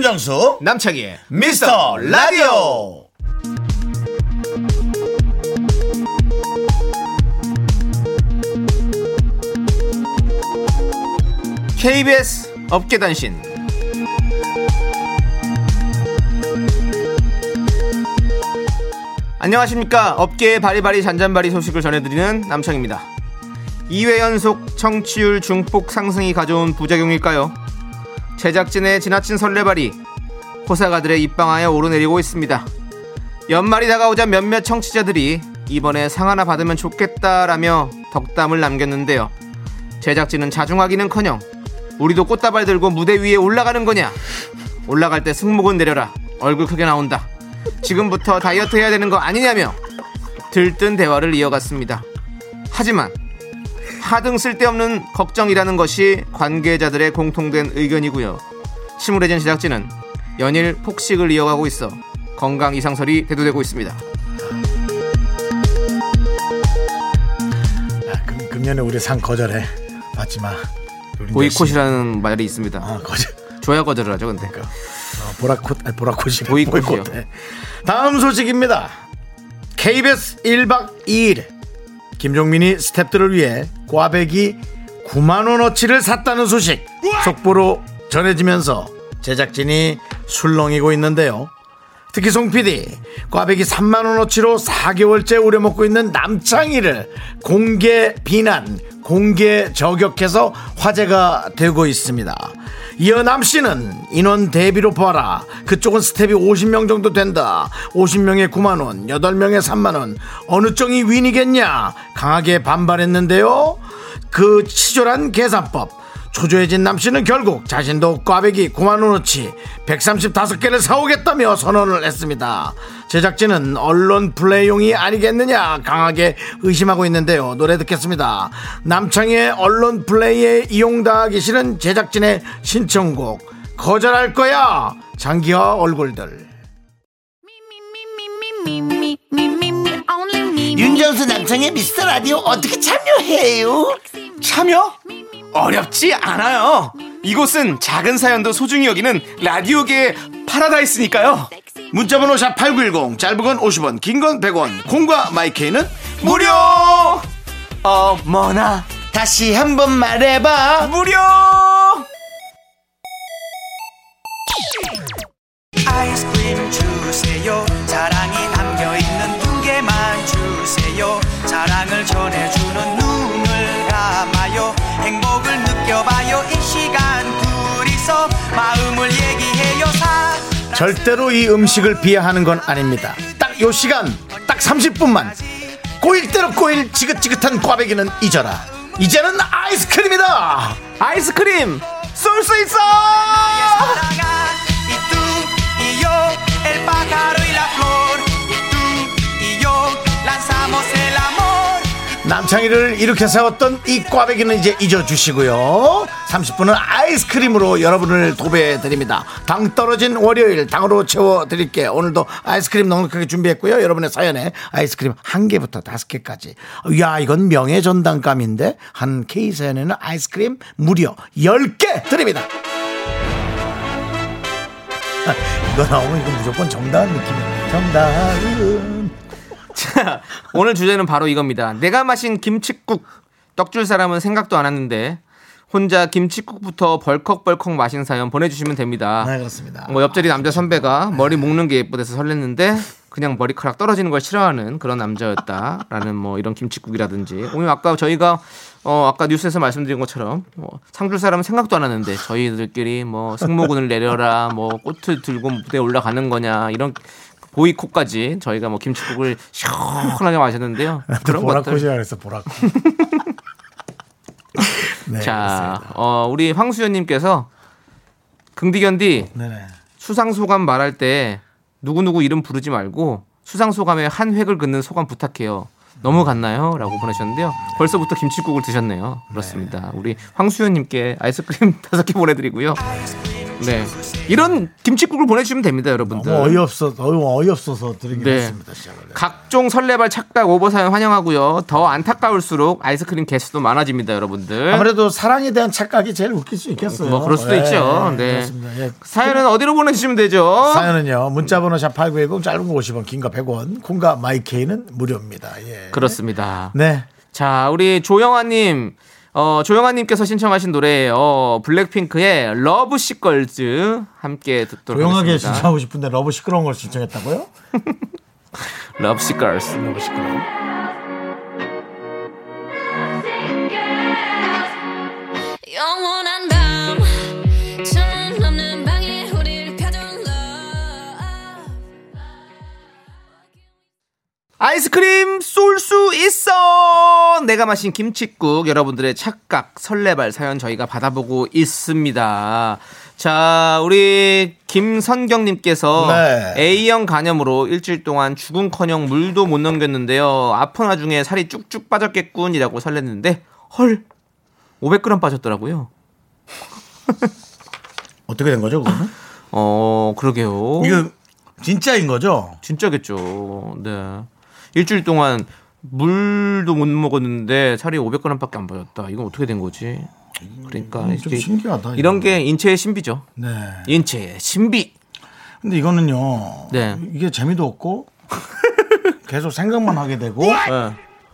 윤정수 남창희의 미스터 라디오. KBS 업계단신. 안녕하십니까. 업계의 바리바리 잔잔바리 소식을 전해드리는 남창입니다. 2회 연속 청취율 중폭 상승이 가져온 부작용일까요 제작진의 지나친 설레발이 호사가들의 입방아에 오르내리고 있습니다 연말이 다가오자 몇몇 청취자들이 이번에 상 하나 받으면 좋겠다라며 덕담을 남겼는데요 제작진은 자중하기는커녕 우리도 꽃다발 들고 무대 위에 올라가는 거냐? 올라갈 때 승모근 내려라. 얼굴 크게 나온다. 지금부터 다이어트 해야 되는 거 아니냐며 들뜬 대화를 이어갔습니다. 하지만 하등 쓸데없는 걱정이라는 것이 관계자들의 공통된 의견이고요. 침울해진 제작진은 연일 폭식을 이어가고 있어 건강 이상설이 대두되고 있습니다. 야, 금, 금년에 우리 상 거절해 받지 마 보이콧이라는 말이 있습니다. 아 거절 줘야 거절을 하죠, 근데. 어, 보라콧 아니, 보라콧이 보이콧이요. 다음 소식입니다 KBS 1박 2일 김종민이 스탭들을 위해 꽈배기 9만원어치를 샀다는 소식 속보로 전해지면서 제작진이 술렁이고 있는데요 특히 송 PD 꽈배기 3만 원어치로 4개월째 우려먹고 있는 남창희를 공개 비난 공개 저격해서 화제가 되고 있습니다. 이어 남 씨는 인원 대비로 봐라. 그쪽은 스텝이 50명 정도 된다. 50명에 9만 원 8명에 3만 원. 어느 쪽이 윈이겠냐? 강하게 반발했는데요. 그 치졸한 계산법 초조해진 남씨는 결국 자신도 꽈배기 9만원어치 135개를 사오겠다며 선언을 했습니다. 제작진은 언론 플레이용이 아니겠느냐 강하게 의심하고 있는데요. 노래 듣겠습니다. 남창의 언론 플레이에 이용당하기 싫은 제작진의 신청곡 거절할 거야 장기화 얼굴들 윤정수 남창의 미스터 라디오 어떻게 참여해요? 참여? 어렵지 않아요. 이곳은 작은 사연도 소중히 여기는 라디오계의 파라다이스니까요. 문자번호 샵 8910 짧은 건 50원 긴 건 100원 콩과 마이케이는 무료! 어머나, 다시 한번 말해봐 무료! 아이스크림 주세요 사랑이 담겨있는 두 개만 주세요 사랑을 전해주 절대로 이 음식을 비하하는 건 아닙니다. 딱 요 시간, 딱 30분만. 꼬일대로 꼬일 지긋지긋한 꽈배기는 잊어라. 이제는 아이스크림이다! 아이스크림 쏠 수 있어! 남창희를 이렇게 세웠던 이 꽈배기는 이제 잊어주시고요. 30분은 아이스크림으로 여러분을 도배해드립니다. 당 떨어진 월요일 당으로 채워드릴게요. 오늘도 아이스크림 넉넉하게 준비했고요. 여러분의 사연에 아이스크림 한 개부터 다섯 개까지. 야, 이건 명예전당감인데 한 K 사연에는 아이스크림 무려 10개 드립니다. 아, 이거 나오면 이거 무조건 정다은 느낌이에요. 정다은. 자, 오늘 주제는 바로 이겁니다. 내가 마신 김치국. 떡줄 사람은 생각도 안 했는데 혼자 김치국부터 벌컥벌컥 마신 사연 보내주시면 됩니다. 네, 그렇습니다. 뭐 옆자리 남자 선배가 머리 묶는 게 예쁘대서 설렜는데 그냥 머리카락 떨어지는 걸 싫어하는 그런 남자였다라는 뭐 이런 김치국이라든지 오늘 아까 저희가 어 아까 뉴스에서 말씀드린 것처럼 뭐 상줄 사람은 생각도 안 하는데 저희들끼리 뭐 승모근을 내려라 뭐 꽃을 들고 무대에 올라가는 거냐 이런 보이콧까지 저희가 뭐 김치국을 시원하게 마셨는데요. 그런 것들. 보라코시라 그랬어 보라코. 네, 자, 어, 우리 황수연님께서 긍디견디. 수상 소감 말할 때 누구 누구 이름 부르지 말고 수상 소감에 한 획을 긋는 소감 부탁해요. 너무 갔나요?라고 보내셨는데요. 벌써부터 김치국을 드셨네요. 그렇습니다. 우리 황수연님께 아이스크림 다섯 개 보내드리고요. 네, 이런 김치국을 보내주시면 됩니다, 여러분들. 너무 어이없어 너무 어이없어서 드리긴 네. 했습니다 시작을. 각종 설레발 착각 오버 사연 환영하고요. 더 안타까울수록 아이스크림 개수도 많아집니다, 여러분들. 아무래도 사랑에 대한 착각이 제일 웃길 수 있겠어요. 뭐 그럴 수도 예, 있죠. 예, 네. 그렇습니다. 예. 사연은 어디로 보내주시면 되죠? 사연은요. 문자번호 샵8910 짧은 거 50원, 긴 거 100원, 콩과 마이케이는 무료입니다. 예. 그렇습니다. 네. 자, 우리 조영아님, 어, 조영아님께서 신청하신 노래예요. 블랙핑크의 Lovesick Girls 함께 듣도록 조용하게 하겠습니다. 신청하고 싶은데 love 시끄러운 girl을 신청했다고요? Lovesick Girls. Love 시끄러워. 아이스크림 쏠 수 있어! 내가 마신 김치국 여러분들의 착각, 설레발 사연 저희가 받아보고 있습니다. 자, 우리 김선경님께서 네. A형 간염으로 일주일 동안 죽은 커녕 물도 못 넘겼는데요. 아픈 와중에 살이 쭉쭉 빠졌겠군이라고 설렜는데 헐 500g 빠졌더라고요. 어떻게 된 거죠, 그거는? 어 그러게요. 이거 진짜인 거죠? 진짜겠죠. 네. 일주일 동안 물도 못 먹었는데 살이 500g밖에 안 빠졌다. 이건 어떻게 된 거지? 그러니까 음, 좀 신기하다. 이런. 게 인체의 신비죠. 네. 인체의 신비. 근데 이거는요. 네. 이게 재미도 없고 계속 생각만 하게 되고 네.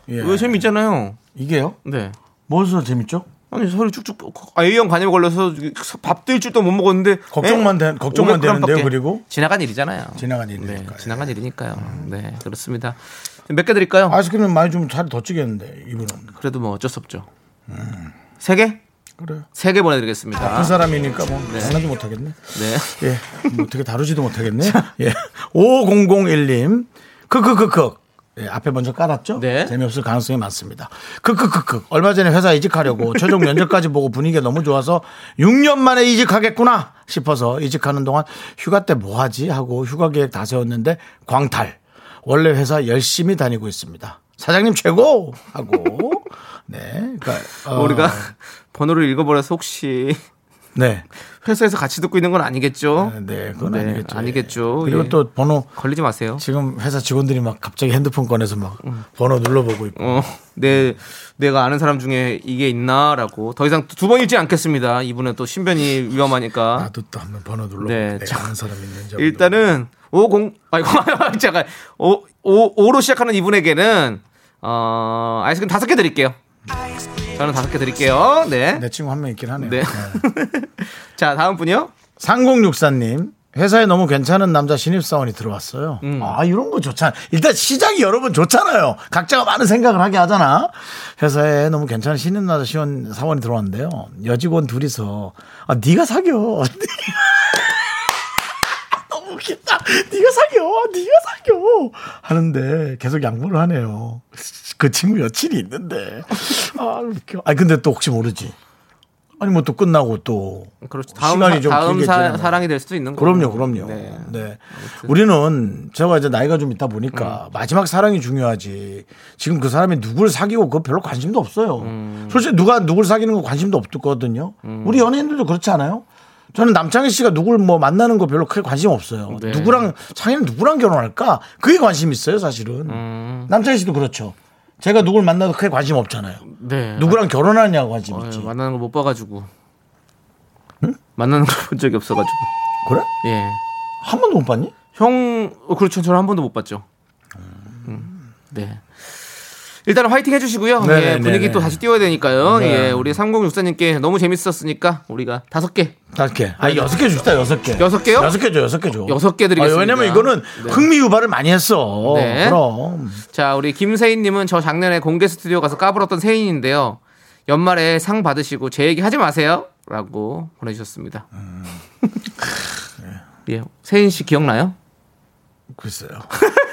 예. 왜 재미있잖아요. 이게요? 네. 뭐서 재밌죠? 아니 살이 쭉쭉 아 A형 간염에 걸려서 밥도 일주일 동안 못 먹었는데 걱정만 에? 된- 걱정만 500g 밖에. 되는데요, 그리고? 지나간 일이잖아요. 지나간 네, 일이니까요. 지나간 일이니까요. 네, 그렇습니다. 몇 개 드릴까요? 아이스크림 많이 좀 살이 더 찌겠는데 이분은 그래도 뭐 어쩔 수 없죠. 세 개? 그래. 세개 보내드리겠습니다. 한 사람이니까 뭐 네. 장난도 못 하겠네. 네. 예, 뭐 어떻게 다루지도 못하겠네. 예, 5001님, 크크크크. 예, 앞에 먼저 깔았죠? 네. 재미없을 가능성이 많습니다. 크크크크. 얼마 전에 회사 이직하려고 최종 면접까지 보고 분위기가 너무 좋아서 6년 만에 이직하겠구나 싶어서 이직하는 동안 휴가 때 뭐 하지 하고 휴가 계획 다 세웠는데 광탈. 원래 회사 열심히 다니고 있습니다. 사장님 최고! 하고. 네. 그러니까, 어, 우리가 번호를 읽어버려서 혹시 네. 회사에서 같이 듣고 있는 건 아니겠죠? 네, 그건 네, 아니겠죠. 아니겠죠. 그리고 예. 또 번호 걸리지 마세요. 지금 회사 직원들이 막 갑자기 핸드폰 꺼내서 막 번호 눌러보고 있고. 어, 내 내가 아는 사람 중에 이게 있나라고 더 이상 두 번 읽지 않겠습니다. 이분은 또 신변이 위험하니까. 나도 또 한번 번호 눌러보고 네, 자, 아는 사람 있는지. 일단은 50 아이고 잠깐 5 5 5로 시작하는 이분에게는 어 아이스크림 다섯 개 드릴게요. 저는 다섯 개 드릴게요. 네. 내 친구 한 명 있긴 하네요. 네. 자 다음 분요. 3064님. 회사에 너무 괜찮은 남자 신입사원이 들어왔어요. 음. 아, 이런 거 좋잖아. 일단 시작이 여러분 좋잖아요. 각자가 많은 생각을 하게 하잖아. 회사에 너무 괜찮은 신입 남자 시원 사원이 들어왔는데요. 여직원 둘이서, 아, 네가 사겨. 웃긴다. 네가 사겨. 네가 사겨. 하는데 계속 양보를 하네요. 그 친구 여친이 있는데. 아, 웃겨. 아니, 근데 또 혹시 모르지. 아니, 뭐 또 끝나고 또. 그렇죠. 다음 시간이 사, 좀 다음 길게 사. 사랑이 될 수도 있는 거고. 그럼요, 그럼요. 네. 네. 우리는 제가 이제 나이가 좀 있다 보니까 마지막 사랑이 중요하지. 지금 그 사람이 누굴 사귀고 그거 별로 관심도 없어요. 음. 솔직히 누가 누굴 사귀는 거 관심도 없거든요. 우리 연예인들도 그렇지 않아요? 저는 남창희 씨가 누굴 뭐 만나는 거 별로 크게 관심 없어요. 네. 누구랑 창희는 누구랑 결혼할까? 그게 관심 있어요, 사실은. 음. 남창희 씨도 그렇죠. 제가 누굴 만나도 크게 관심 없잖아요. 네. 누구랑 결혼하냐고 관심 어, 있지. 만나는 걸못 봐가지고. 만나는 걸본 적이 없어가지고. 그래? 예. 한 번도 못 봤니? 형, 어, 그렇죠. 저는 한 번도 못 봤죠. 음, 네. 일단은 화이팅 해주시고요. 네네, 예, 분위기 네네. 또 다시 띄워야 되니까요. 네. 예, 우리 3064님께 너무 재밌었으니까 우리가 다섯 개, 다섯 개. 아, 여섯 개 줍시다, 여섯 개. 여섯 개요? 여섯 개 줘, 여섯 개 줘. 여섯 개 드리겠습니다. 아, 왜냐면 이거는 네. 흥미 유발을 많이 했어. 네. 그럼. 자, 우리 김세인님은 저 작년에 공개 스튜디오 가서 까불었던 세인인데요. 연말에 상 받으시고 제 얘기 하지 마세요. 라고 보내주셨습니다. 음. 예. 세인 씨 기억나요? 글쎄요.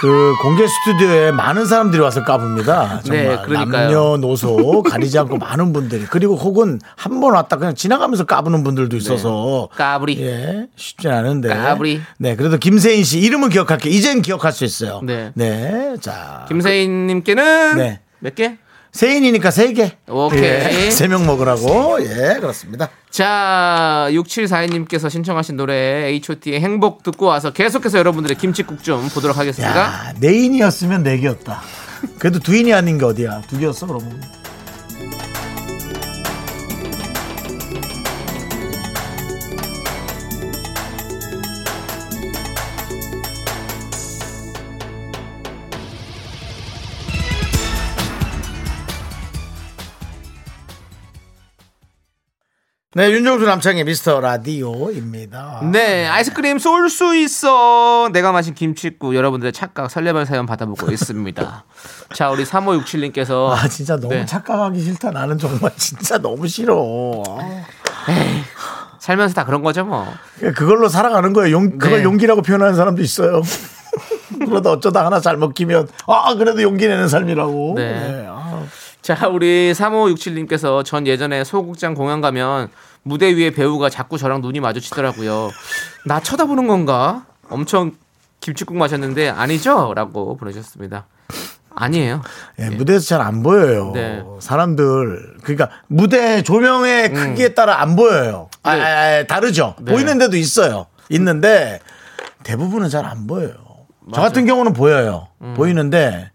그 공개 스튜디오에 많은 사람들이 와서 까봅니다. 정말 네. 남녀노소 가리지 않고 많은 분들이 그리고 혹은 한 번 왔다 그냥 지나가면서 까부는 분들도 있어서 까불이. 예 쉽진 않은데 까불이. 네 그래도 김세인 씨 이름은 기억할게 이젠 기억할 수 있어요. 네. 네 자 김세인 님께는 네. 몇 개? 세인이니까 세 개. 오케이. 세명 먹으라고. 예, 그렇습니다. 자, 6742님께서 신청하신 노래 H.O.T의 행복 듣고 와서 계속해서 여러분들의 김치국 좀 보도록 하겠습니다. 야, 네 인이었으면 네 개였다. 그래도 두 인이 아닌 게 어디야? 두 개였어, 그러면. 네, 윤종수 남창의 미스터 라디오입니다. 네, 아이스크림 쏠 수 있어. 내가 마신 김치국 여러분들의 착각 설레발 사연 받아보고 있습니다. 자, 우리 3567님께서 아, 진짜 너무 네. 착각하기 싫다. 나는 정말 진짜 너무 싫어. 살면서 다 그런 거죠, 뭐. 그걸로 살아가는 거예요. 용, 그걸 네. 용기라고 표현하는 사람도 있어요. 그러다 어쩌다 하나 잘 먹히면 아 그래도 용기 내는 삶이라고. 네. 아. 자, 우리 3567님께서 전 예전에 소극장 공연 가면 무대 위에 배우가 자꾸 저랑 눈이 마주치더라고요. 나 쳐다보는 건가? 엄청 김치국 마셨는데 아니죠? 라고 보내주셨습니다. 아니에요. 예, 무대에서 잘 안 보여요. 네. 사람들 그러니까 무대 조명의 크기에 따라 안 보여요. 아, 네. 아, 아, 다르죠. 네. 보이는 데도 있어요. 있는데 대부분은 잘 안 보여요. 저 같은 경우는 보여요. 음. 보이는데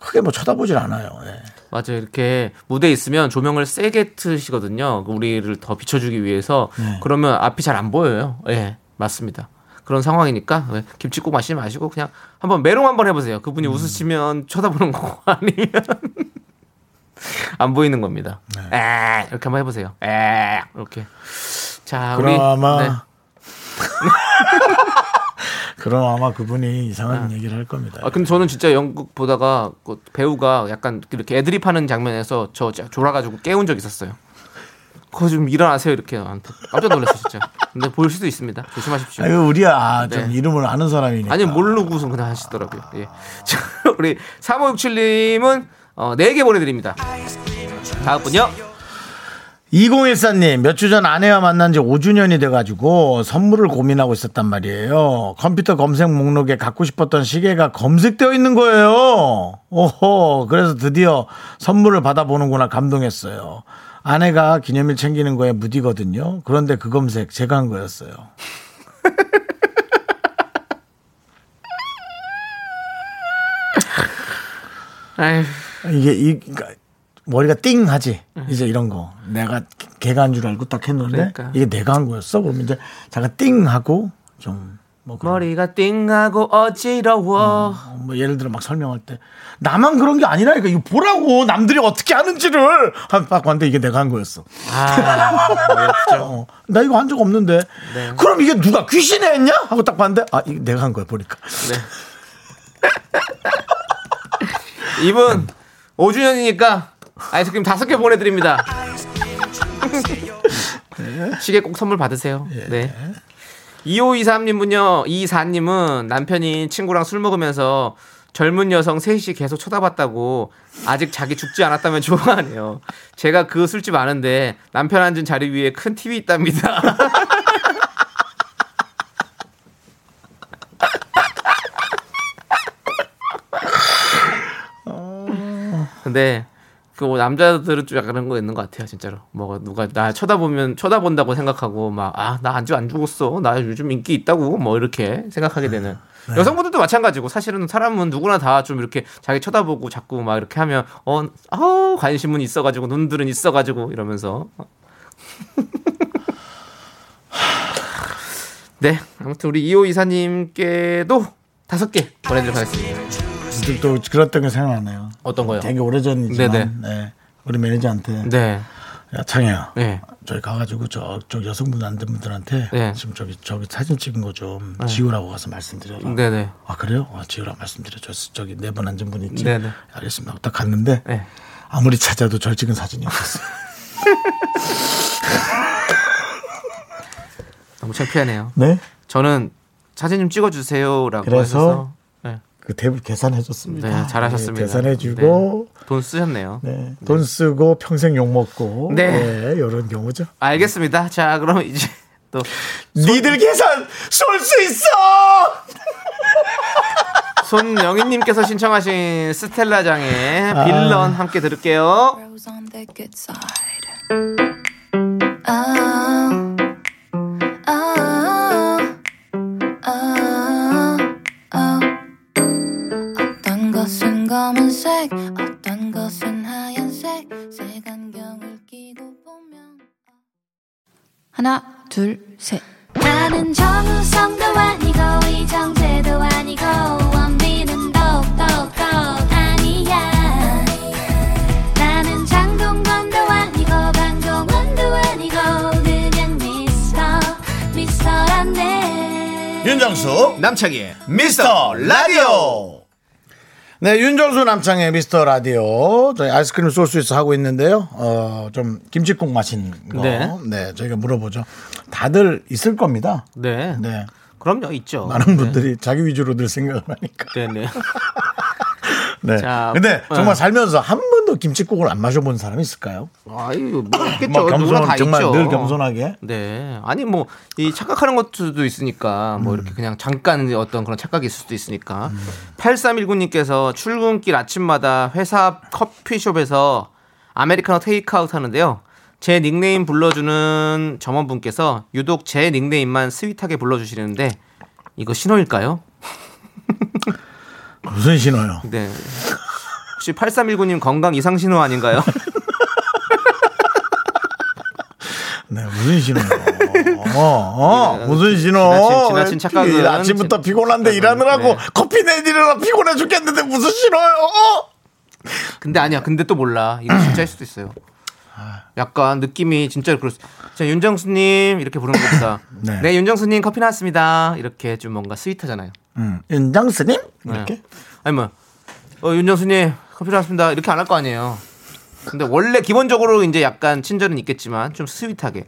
크게 뭐 쳐다보질 않아요. 예. 맞아요. 이렇게 무대에 있으면 조명을 세게 트시거든요. 우리를 더 비춰주기 위해서. 네. 그러면 앞이 잘 안 보여요. 예, 맞습니다. 그런 상황이니까 네, 김치국 마시지 마시고 그냥 한번 메롱 한번 해보세요. 그분이 음. 웃으시면 쳐다보는 거고 아니면 안 보이는 겁니다. 네. 에 이렇게 한번 해보세요. 에 이렇게. 자, 우리 그럼 아마 네. 그럼 아마 그분이 이상한 얘기를 할 겁니다. 아, 근데 저는 진짜 연극 보다가 그 배우가 약간 이렇게 애드립 하는 장면에서 저 졸아가지고 깨운 적 있었어요. 그거 좀 일어나세요 이렇게 나한테 깜짝 놀랐어 진짜. 근데 보일 수도 있습니다. 조심하십시오. 아유 우리야 아, 좀 네. 이름을 아는 사람이니까. 아니 모르고선 그냥 하시더라고요. 예. 자, 우리 3567님은 어, 4개 보내드립니다. 다음 분요. 2014님, 몇 주 전 아내와 만난 지 5주년이 돼가지고 선물을 고민하고 있었단 말이에요. 컴퓨터 검색 목록에 갖고 싶었던 시계가 검색되어 있는 거예요. 오호, 그래서 드디어 선물을 받아보는구나 감동했어요. 아내가 기념일 챙기는 거에 무디거든요. 그런데 그 검색 제가 한 거였어요. 이게, 이, 그러니까 머리가 띵 하지. 이제 이런 거. 내가 걔가 한 줄 알고 딱 했는데 그러니까. 이게 내가 한 거였어. 그러면 이제 잠깐 띵 하고 좀 뭐, 머리가 띵하고 어지러워. 뭐 예를 들어 막 설명할 때 나만 그런 게 아니라니까 이거 보라고 남들이 어떻게 하는지를 한딱 봤는데 이게 내가 한 거였어. 아. 어, 나 이거 한 적 없는데. 네. 그럼 이게 누가 귀신이 했냐? 하고 딱 봤는데 아 이거 내가 한 거야 보니까. 네. 이분 5주년이니까 아이스크림 다섯 개 보내드립니다. 시계 꼭 선물 받으세요. 네. 2523님은요, 24님은 남편이 친구랑 술 먹으면서 젊은 여성 셋이 계속 쳐다봤다고 아직 자기 죽지 않았다면 좋아하네요. 제가 그 술집 아는데 남편 앉은 자리 위에 큰 TV 있답니다. 근데 그 남자들은 좀 약간 그런 거 있는 것 같아요, 진짜로. 뭐 누가 나 쳐다보면 쳐다본다고 생각하고 막 아 나 아직 안 죽었어, 나 요즘 인기 있다고 뭐 이렇게 생각하게 되는. 여성분들도 마찬가지고 사실은 사람은 누구나 다 좀 이렇게 자기 쳐다보고 자꾸 막 이렇게 하면 어, 아 관심은 있어가지고 눈들은 있어가지고 이러면서. 네, 아무튼 우리 2호 이사님께도 다섯 개 보내드리도록 하겠습니다. 또 그랬던 게 생각나네요. 어떤 거요? 되게 오래전이지만 네네. 네. 우리 매니저한테 네, 야 창이야. 네. 저기 가가지고 저쪽 여성분 안된 분들한테 네. 지금 저기 저기 사진 찍은 거 좀 지우라고 가서 말씀드려라. 네네. 아 그래요? 아, 지우라 말씀드려. 저 저기 네분 앉은 분 있지. 네네. 알겠습니다. 딱 갔는데 네. 아무리 찾아도 절 찍은 사진이 없었어요. 너무 창피하네요. 네. 저는 사진 좀 찍어주세요라고 그래서? 네, 그 대부 계산해 줬습니다. 네, 잘하셨습니다. 계산해 주고 네, 돈 쓰셨네요. 네. 돈 쓰고 평생 욕 먹고 네. 네, 이런 경우죠. 알겠습니다. 자, 그럼 이제 또 니들 계산 쏠 수 있어. 손영희님께서 신청하신 스텔라장의 아. 빌런 함께 들을게요. 둘, 셋. 나는 정우성도 아니고 이정재도 아니고 원빈은 더욱더 아니야 나는 장동건도 아니고 강동원도 아니고 그냥 미스터 미스터란데 윤정수 남창희의 미스터 라디오. 네, 윤정수 남창의 미스터 라디오. 저희 아이스크림 쏠 수 있어 하고 있는데요. 어, 좀 김치국 마신 거. 네. 네. 저희가 물어보죠. 다들 있을 겁니다. 네. 네. 그럼요, 있죠. 많은 분들이 자기 위주로들 생각을 하니까. 네, 네. 네. 자, 근데 어. 정말 살면서 한 번도 김치국을 안 마셔본 사람이 있을까요? 아유, 뭐 있겠죠. 뭐 겸손, 정말 있죠. 늘 겸손하게. 네. 아니 뭐 이 착각하는 것도 있으니까 뭐 이렇게 그냥 잠깐 어떤 그런 착각이 있을 수도 있으니까. 8319님께서 출근길 아침마다 회사 앞 커피숍에서 아메리카노 테이크아웃 하는데요. 제 닉네임 불러주는 점원분께서 유독 제 닉네임만 스윗하게 불러주시는데 이거 신호일까요? 무슨 신호요? 네. 혹시 8319님 건강 이상 신호 아닌가요? 네, 무슨 신호요? 어, 어, 무슨 신호? 지나친- 지나친 착각은 일 아침부터 피곤한데 일하느라고 네. 커피 내드리느라 피곤해 죽겠는데 무슨 신호요? 어? 근데 아니야. 근데 또 몰라. 이거 진짜일 수도 있어요. 약간 느낌이 진짜. 자, 윤정수님 이렇게 부르는 것보다 네. 네. 윤정수님 커피 나왔습니다. 이렇게 좀 뭔가 스윗하잖아요. 음, 윤정수님? 이렇게? 네. 아니 뭐 어, 윤정수님 커피 나왔습니다. 이렇게 안 할 거 아니에요. 근데 원래 기본적으로 이제 약간 친절은 있겠지만 좀 스윗하게.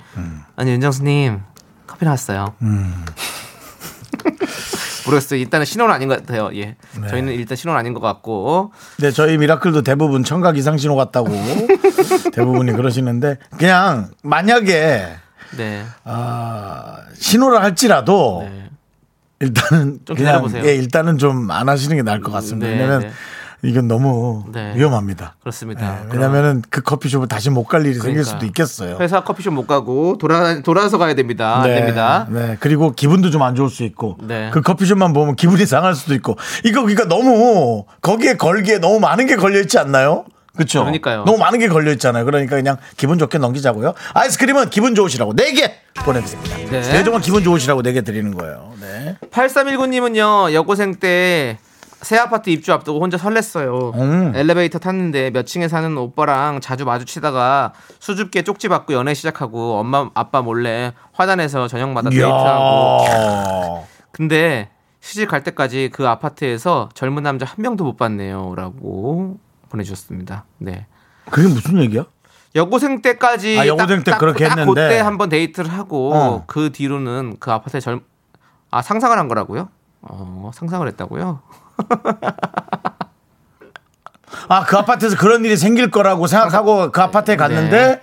아니 윤정수님 커피 나왔어요. 모르겠어요. 일단은 신호는 아닌 것 같아요. 예. 저희는 일단 신호는 아닌 것 같고. 네, 저희 미라클도 대부분 청각 이상 신호 같다고 대부분이 그러시는데 그냥 만약에 네. 아, 신호를 할지라도 네. 일단은 좀 그냥 기다려보세요. 예, 일단은 좀 안 하시는 게 나을 것 같습니다. 네, 왜냐면 네. 이건 너무 네. 위험합니다. 그렇습니다. 네, 왜냐면은 그 커피숍을 다시 못 갈 일이 생길 그러니까. 수도 있겠어요. 회사 커피숍 못 가고 돌아 돌아서 가야 됩니다. 안 네, 됩니다. 네. 그리고 기분도 좀 안 좋을 수 있고. 네. 그 커피숍만 보면 기분이 상할 수도 있고. 이거 그러니까 너무 거기에 걸기에 너무 많은 게 걸려 있지 않나요? 그렇죠. 그러니까요. 너무 많은 게 걸려 있잖아요. 그러니까 그냥 기분 좋게 넘기자고요. 아이스크림은 기분 좋으시라고 4개 보내드립니다. 네. 네. 정말 기분 좋으시라고 4개 드리는 거예요. 네. 8319님은요 여고생 때 새 아파트 입주 앞두고 혼자 설렜어요. 음. 엘리베이터 tas는데 몇 층에 사는 오빠랑 자주 마주치다가 수줍게 쪽지 받고 연애 시작하고 엄마 아빠 몰래 화단에서 저녁마다 데이트하고. 근데 시집 갈 때까지 그 아파트에서 젊은 남자 한 명도 못 봤네요라고 보내주셨습니다. 네. 그게 무슨 얘기야? 여고생 때까지 아, 여고생 때 그렇게 딱 했는데. 그때 한번 데이트를 하고 어. 그 뒤로는 그 아파트에 젊아 상상을 한 거라고요? 어 상상을 했다고요? 아, 그 아파트에서 그런 일이 생길 거라고 생각하고 그 아파트에 갔는데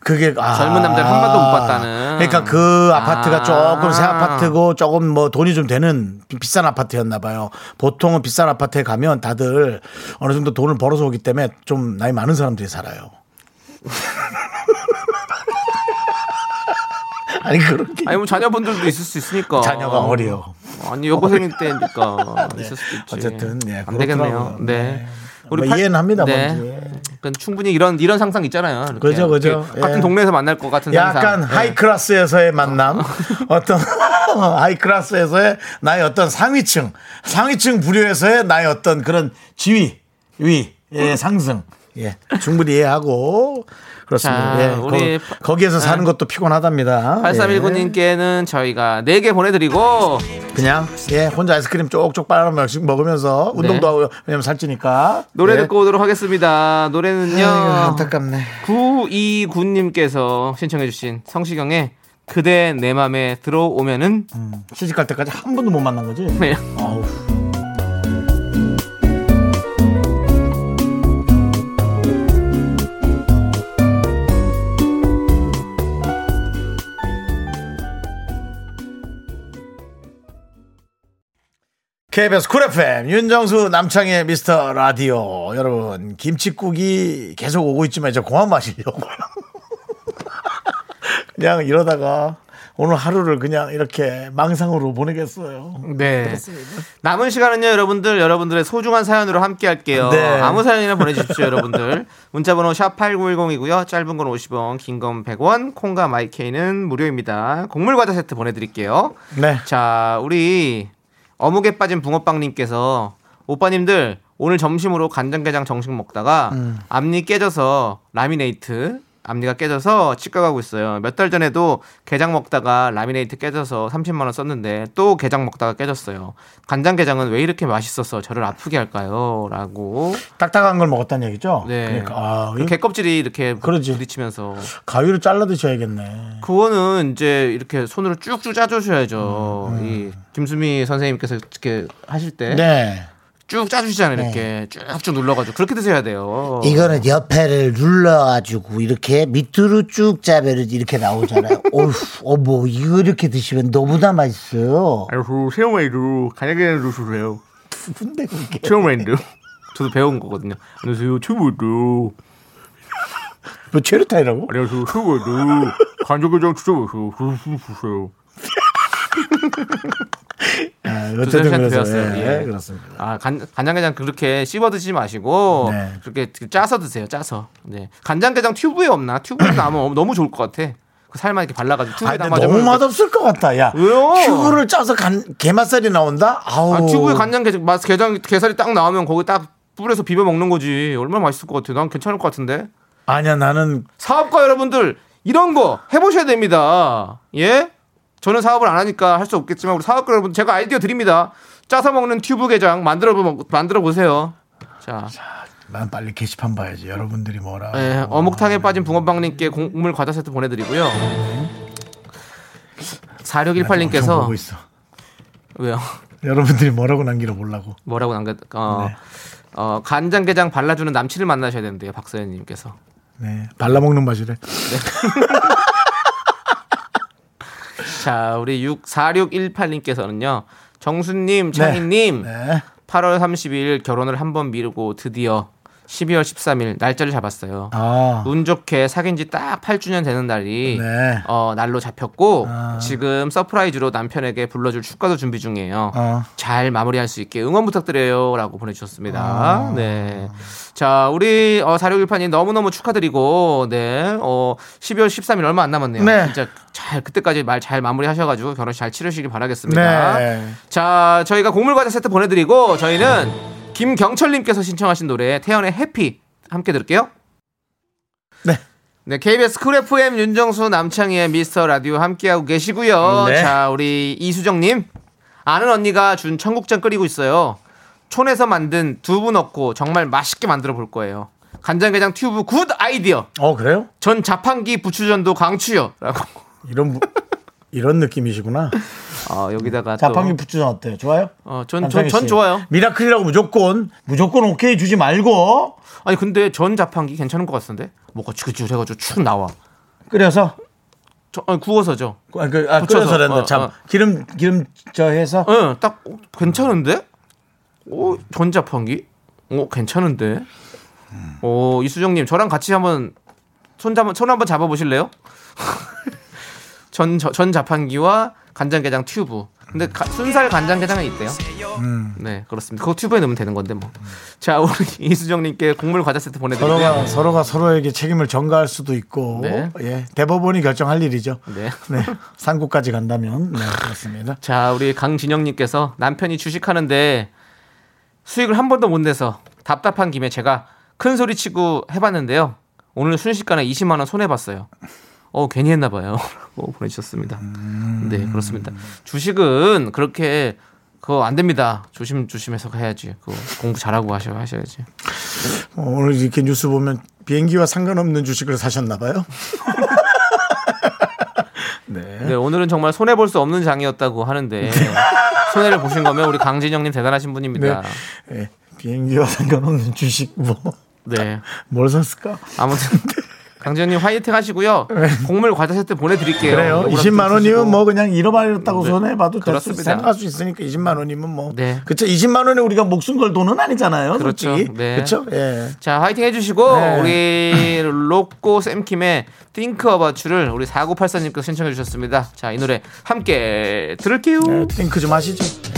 그게 아, 젊은 남자를 한 번도 못 봤다는. 그러니까 그 아파트가 아. 조금 새 아파트고 조금 뭐 돈이 좀 되는 비- 비싼 아파트였나 봐요. 보통은 비싼 아파트에 가면 다들 어느 정도 돈을 벌어서 오기 때문에 좀 나이 많은 사람들이 살아요. 아니 그렇게 아니 뭐 자녀분들도 있을 수 있으니까 자녀가 어려. 아니 여고생 때니까 있을 수도 있지. 어쨌든 예, 안 되겠네요. 그렇더라고요. 네. 네. 뭐 이해는 합니다, 뭔지. 그러니까 충분히 이런 이런 상상 있잖아요. 이렇게. 그죠, 그죠. 이렇게 같은 예. 동네에서 만날 것 같은 상상. 약간 네. high class에서의 만남, 어떤 high class에서의 나의 어떤 상위층, 상위층 부류에서의 나의 어떤 그런 지위, 위, 예, 상승, 예, 충분히 이해하고 그렇습니다. 자, 예, 우리 거, 기에서 사는 네. 것도 피곤하답니다. 예. 8319님께는 저희가 4개 보내드리고 그냥 예 혼자 아이스크림 쪽쪽 빨아먹으면서 먹으면서 운동도 하고 왜냐면 살찌니까 노래 예. 듣고 오도록 하겠습니다. 노래는요. 아이고, 안타깝네. 929님께서 신청해주신 성시경의 그대 내 맘에 들어오면은 시집 갈 때까지 한 번도 못 만난 거지. 네. KBS 쿨 FM 윤정수 남창희의 미스터 라디오 여러분 김칫국이 계속 오고 있지만 이제 그만 마시려고요. 그냥 이러다가 오늘 하루를 그냥 이렇게 망상으로 보내겠어요. 네. 남은 시간은요, 여러분들, 여러분들의 소중한 사연으로 함께 할게요. 네. 아무 사연이나 보내주십시오, 여러분들. 문자번호 샵8910이고요. 짧은 건 50원, 긴 건 100원, 콩과 마이케이는 무료입니다. 곡물과자 세트 보내드릴게요. 네. 자, 우리 어묵에 빠진 붕어빵님께서 오빠님들 오늘 점심으로 간장게장 정식 먹다가 음. 앞니 깨져서 라미네이트 앞니가 깨져서 치과 가고 있어요. 몇 달 전에도 게장 먹다가 라미네이트 깨져서 30만 원 썼는데 또 게장 먹다가 깨졌어요. 간장 게장은 왜 이렇게 맛있어서 저를 아프게 할까요?라고. 딱딱한 걸 먹었다는 얘기죠? 네. 그러니까 아, 그 개껍질이 이렇게 그러지. 부딪히면서 가위로 잘라 드셔야겠네. 그거는 이제 이렇게 손으로 쭉쭉 짜주셔야죠. 음, 이 김수미 선생님께서 이렇게 하실 때 네. 쭉 짜주시잖아요. 이렇게 쭉쭉 눌러가지고 그렇게 드셔야 돼요. 이거는 옆에를 눌러가지고 이렇게 밑으로 쭉 짜면 이렇게 나오잖아요. 어휴, 어머, 이거 이렇게 드시면 너무나 맛있어요. 아이고 체험웨이도 간장게장 주세요. 근데 그게 체험웨이도 저도 배운 거거든요. 안녕하세요 체험웨이도 뭐 체류탄이라고? 안녕하세요 체험웨이도 간장게장 주세요. 주세요. 아, 두세 어쨌든 그래서 배웠어요. 예, 예. 그렇습니다. 아, 간, 간장게장 그렇게 씹어 드시지 마시고 네. 그렇게 짜서 드세요. 짜서. 네. 간장게장 튜브에 없나? 튜브에 나면 너무 좋을 것 같아. 그 살만 이렇게 발라가지고 튜브에 아, 근데 담아주면 너무 맛없을 것 같다. 야, 왜요? 큐브를 짜서 간, 게맛살이 나온다? 아우. 아, 튜브에 간장게장 맛 게장 게살이 딱 나오면 거기 딱 뿌려서 비벼 먹는 거지. 얼마나 맛있을 것 같아. 난 괜찮을 것 같은데. 아니야, 나는 사업가 여러분들 이런 거 해보셔야 됩니다. 예? 저는 사업을 안 하니까 할 수 없겠지만 우리 사업가 여러분 제가 아이디어 드립니다. 짜서 먹는 튜브 게장 만들어 보- 만들어 보세요. 자, 난 빨리 게시판 봐야지. 여러분들이 뭐라. 예, 어묵탕에 빠진 붕어빵님께 곡물 과자 세트 보내드리고요. 엄청 4618님께서 보고 있어. 왜요? 여러분들이 뭐라고 남기려 보려고. 뭐라고 남겼? 어, 네. 어, 간장게장 발라주는 남친을 만나셔야 된대요, 박서연님께서. 네. 발라먹는 맛이래. 자, 우리 6 4618님께서는요. 정수님, 창희님, 네. 8월 30일 결혼을 한 번 미루고 드디어 12월 13일 날짜를 잡았어요. 아. 운 좋게 사귄 지 딱 8주년 되는 날이 네. 어, 날로 잡혔고 아. 지금 서프라이즈로 남편에게 불러줄 축가도 준비 중이에요. 어. 잘 마무리할 수 있게 응원 부탁드려요라고 보내주셨습니다. 아. 네. 자, 우리 어, 4618님 너무너무 축하드리고, 네. 어, 12월 13일 얼마 안 남았네요. 네. 진짜 잘, 그때까지 말 잘 마무리하셔가지고 결혼식 잘 치르시길 바라겠습니다. 네. 자, 저희가 곡물 과자 세트 보내드리고, 저희는 김경철님께서 신청하신 노래, 태연의 Happy 함께 들을게요. 네. 네, KBS 쿨 FM 윤정수 남창희의 미스터 라디오 함께하고 계시고요. 네. 자, 우리 이수정님. 아는 언니가 준 청국장 끓이고 있어요. 촌에서 만든 두부 넣고 정말 맛있게 만들어 볼 거예요. 간장게장 튜브 good idea. 어, 그래요? 전 자판기 부추전도 강추요. 라고. 이런, 부- 이런 느낌이시구나. 어, 여기다가 자판기 또. 부추전 어때요? 좋아요? 어, 전, 전, 전 씨. 좋아요. miracle이라고 무조건, 무조건 오케이 주지 말고, 아니, 근데 전 자판기 괜찮은 것 같은데? 뭐가 지글지글 해가지고 축 나와. 끓여서? 끓여서, 아니, 구워서죠. 아, 그, 아, 부쳐서. 끓여서 랜다. 어, 참. 어. 기름, 기름 저 해서. 응, 딱 어, 괜찮은데? 오, 전 자판기? 오, 괜찮은데? 오, 이수정님, 저랑 같이 한번 손 잡, 손 한번 잡아 보실래요? 전, 저- 전 자판기와 간장게장 튜브. 근데 가- 순살 간장게장은 있대요. 네, 그렇습니다. 그거 튜브에 넣으면 되는 건데 뭐. 자, 우리 이수정님께 곡물 과자 세트 보내드리고요. 서로가, 서로가 서로에게 책임을 전가할 수도 있고, 네. 예. 대법원이 결정할 일이죠. 네. 네. 상고까지 간다면, 네, 그렇습니다. 자, 우리 강진영님께서 남편이 주식하는데 수익을 한 번도 못 내서 답답한 김에 제가 큰 소리 치고 해봤는데요. 오늘 순식간에 20만 원 손해 봤어요. 어 괜히 했나 봐요. 라고 보내주셨습니다. 네 그렇습니다. 주식은 그렇게 그거 안 됩니다. 조심 조심해서 해야지. 그거 공부 잘하고 하셔 하셔야지. 어, 오늘 이렇게 뉴스 보면 비행기와 상관없는 주식을 사셨나 봐요. 네 오늘은 정말 손해 볼 수 없는 장이었다고 하는데 손해를 보신 거면 우리 강진영님 대단하신 분입니다. 예, 비행기와 상관없는 주식 뭐뭘네 샀을까? 아무튼 강진영님 화이팅 하시고요. 곡물 과자 세트 보내드릴게요. 그래요. 요거라도 20만 좀 원이면. 뭐 그냥 잃어버렸다고 네. 손해봐도 될수. 생각할 수 있으니까 20만 원이면 뭐. 네. 그쵸. 20만 원에 우리가 목숨 걸 돈은 아니잖아요. 그렇죠. 솔직히. 네. 그렇죠. 예. 자, 화이팅 해주시고, 네. 우리 로꼬 쌤킴의 About You를 우리 4984님께서 신청해 주셨습니다. 자, 이 노래 함께 들을게요. 네, 탱크 좀 하시죠.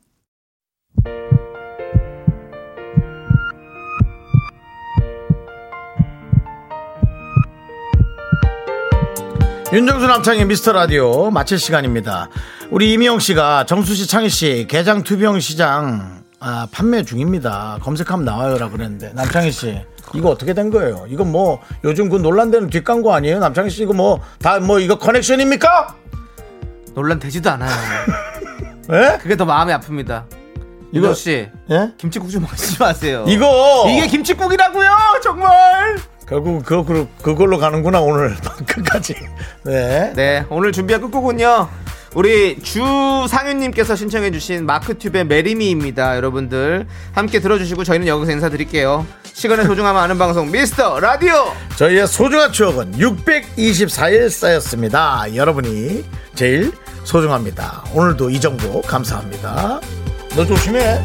윤정수 남창의 미스터 라디오 마칠 시간입니다. 우리 이미영 씨가 정수 씨, 창희 씨 개장 투병 시장 아, 판매 중입니다. 검색하면 나와요라 그랬는데 남창희 씨 이거 어떻게 된 거예요? 이거 뭐 요즘 그 논란되는 뒷광고 아니에요? 남창희 씨 이거 뭐 다 뭐 이거 커넥션입니까? 논란 되지도 않아요. 예? 그게 더 마음이 아픕니다. 이거- 이거 씨 예? 김치국 좀 먹지 마세요. 이거 이게 김치국이라고요, 정말. 결국 그, 그 그걸로 가는구나 오늘 끝까지. 네. 네, 오늘 준비한 끝곡은요. 우리 주상윤님께서 신청해주신 마크튜브의 메리미입니다. 여러분들 함께 들어주시고 저희는 여기서 인사드릴게요. 시간의 소중함 아는 방송 미스터 라디오. 저희의 소중한 추억은 624일 쌓였습니다. 여러분이 제일 소중합니다. 오늘도 이 정보 감사합니다. 너 조심해.